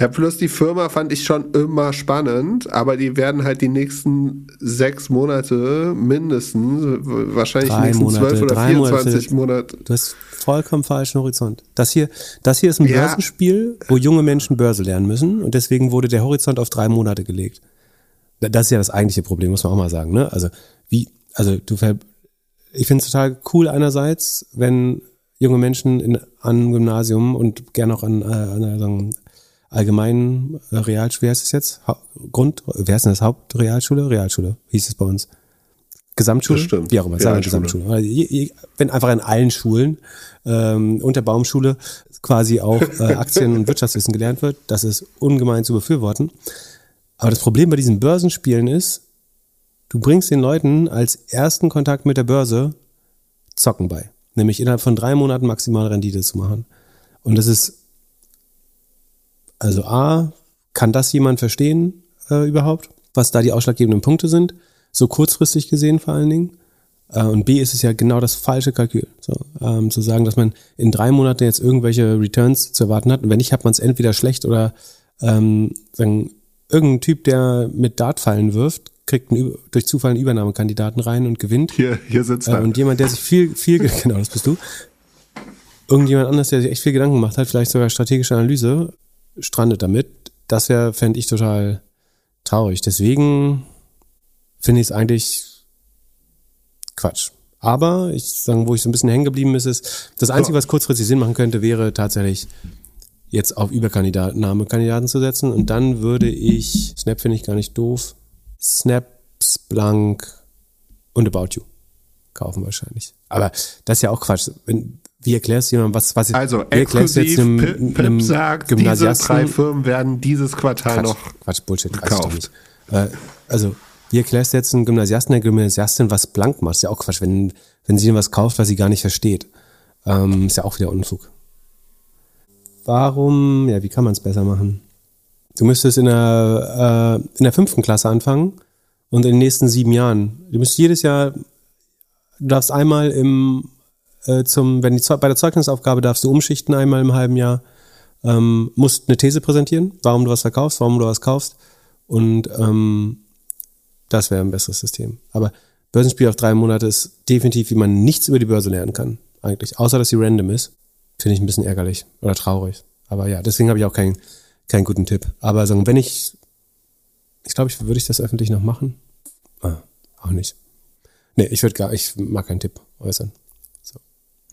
Speaker 1: Ja, plus die Firma fand ich schon immer spannend, aber die werden halt die nächsten sechs Monate mindestens, wahrscheinlich
Speaker 2: Drei
Speaker 1: die nächsten zwölf oder
Speaker 2: drei
Speaker 1: 24
Speaker 2: Monate.
Speaker 1: Monate.
Speaker 2: Du hast vollkommen falschen Horizont. Das hier, das hier ist ein
Speaker 1: Ja.
Speaker 2: Börsenspiel, wo junge Menschen Börse lernen müssen und deswegen wurde der Horizont auf drei Monate gelegt. Da- Das ist ja das eigentliche Problem, muss man auch mal sagen. Ne? Also wie, also du ich finde es total cool einerseits, wenn junge Menschen in, an einem Gymnasium und gerne auch an, äh, an allgemeinen äh, Realschule, wie heißt es jetzt? Ha Grund, wer ist denn das? Hauptrealschule? Realschule, hieß es bei uns. Gesamtschule?
Speaker 1: Das stimmt.
Speaker 2: Wie auch immer, sagen. Gesamtschule. Also Wenn einfach in allen Schulen ähm, und der Baumschule quasi auch äh, Aktien- und Wirtschaftswissen gelernt wird, das ist ungemein zu befürworten. Aber das Problem bei diesen Börsenspielen ist, du bringst den Leuten als ersten Kontakt mit der Börse Zocken bei. Nämlich innerhalb von drei Monaten maximal Rendite zu machen. Und das ist, also A, kann das jemand verstehen äh, überhaupt, was da die ausschlaggebenden Punkte sind? So kurzfristig gesehen vor allen Dingen. Äh, und B ist es ja genau das falsche Kalkül. So, ähm, zu sagen, dass man in drei Monaten jetzt irgendwelche Returns zu erwarten hat. Und wenn nicht, hat man es entweder schlecht oder ähm, sagen, irgendein Typ, der mit Dartfallen wirft, kriegt einen, durch Zufall einen Übernahmekandidaten rein und gewinnt.
Speaker 1: Hier, hier sitzt
Speaker 2: Äh,
Speaker 1: er.
Speaker 2: und jemand, der sich viel, viel, genau, das bist du. Irgendjemand anders, der sich echt viel Gedanken gemacht hat, vielleicht sogar strategische Analyse, strandet damit. Das wäre, fände ich total traurig. Deswegen finde ich es eigentlich Quatsch. Aber ich sagen, wo ich so ein bisschen hängen geblieben ist, ist, das Einzige, was kurzfristig Sinn machen könnte, wäre tatsächlich jetzt auf Überkandidaten zu setzen. Und dann würde ich, Snap finde ich gar nicht doof, Snap, Splunk und About You kaufen wahrscheinlich. Aber das ist ja auch Quatsch. Wenn, wie erklärst du jemandem, was, was
Speaker 1: Also exklusiv,
Speaker 2: einem,
Speaker 1: Pip, Pip sagt, diese drei Firmen werden dieses Quartal
Speaker 2: Quatsch,
Speaker 1: noch
Speaker 2: Quatsch, Bullshit,
Speaker 1: gekauft.
Speaker 2: Äh, also, wie erklärst du jetzt einem Gymnasiasten, der Gymnasiastin was blank macht? Ist ja auch Quatsch, wenn, wenn sie was kauft, was sie gar nicht versteht. Ähm, ist ja auch wieder Unfug. Warum, ja, wie kann man es besser machen? Du müsstest in der, äh, in der fünften Klasse anfangen und in den nächsten sieben Jahren. Du müsstest jedes Jahr, du darfst einmal im, äh, zum, wenn die bei der Zeugnisaufgabe darfst du umschichten einmal im halben Jahr. ähm, musst eine These präsentieren, warum du was verkaufst, warum du was kaufst und ähm, das wäre ein besseres System. Aber Börsenspiel auf drei Monate ist definitiv, wie man nichts über die Börse lernen kann, eigentlich. Außer, dass sie random ist. Finde ich ein bisschen ärgerlich oder traurig. Aber ja, deswegen habe ich auch keinen, keinen guten Tipp. Aber sagen, wenn ich, ich glaube, ich würde ich das öffentlich noch machen? Ah, auch nicht. Nee, ich würde gar, ich mag keinen Tipp äußern.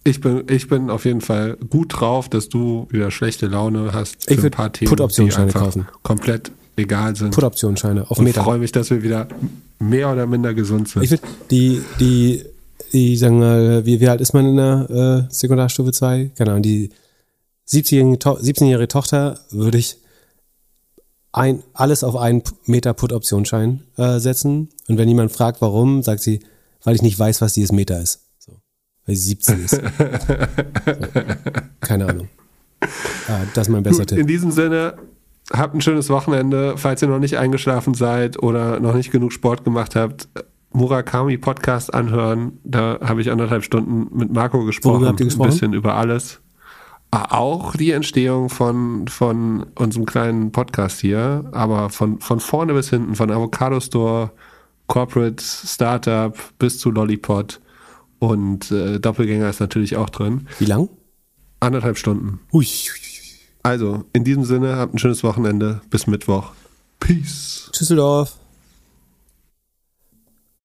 Speaker 1: Ich bin, ich bin auf jeden Fall gut drauf, dass du wieder schlechte Laune hast für
Speaker 2: Ich
Speaker 1: ein
Speaker 2: würd
Speaker 1: paar Themen,
Speaker 2: Put-Optionsscheine kaufen.
Speaker 1: komplett egal sind.
Speaker 2: Put-Optionsscheine auf Meter.
Speaker 1: freue mich, dass wir wieder mehr oder minder gesund sind.
Speaker 2: Ich würde die, die, die, sagen wir, wie, wie alt ist man in der äh, Sekundarstufe 2? Keine Ahnung, die 17-jährige to 17 Tochter würde ich ein, alles auf einen Meter Put-Optionsschein äh, setzen. Und wenn jemand fragt, warum, sagt sie, weil ich nicht weiß, was dieses Meter ist. Weil sie 17 ist. so. Keine Ahnung. Ah, das ist mein besser
Speaker 1: Gut,
Speaker 2: Tipp.
Speaker 1: in diesem Sinne, habt ein schönes Wochenende. Falls ihr noch nicht eingeschlafen seid oder noch nicht genug Sport gemacht habt, Murakami Podcast anhören. Da habe ich anderthalb Stunden mit Marco gesprochen.
Speaker 2: Worüber habt ihr gesprochen?
Speaker 1: Ein bisschen über alles. Ah, Auch die Entstehung von, von unserem kleinen Podcast hier, aber von, von vorne bis hinten, von Avocado Store, Corporate Startup bis zu Lollipod und äh, Doppelgänger ist natürlich auch drin.
Speaker 2: Wie lang?
Speaker 1: Anderthalb Stunden.
Speaker 2: Ui.
Speaker 1: Also, in diesem Sinne, habt ein schönes Wochenende. Bis Mittwoch. Peace.
Speaker 2: Düsseldorf.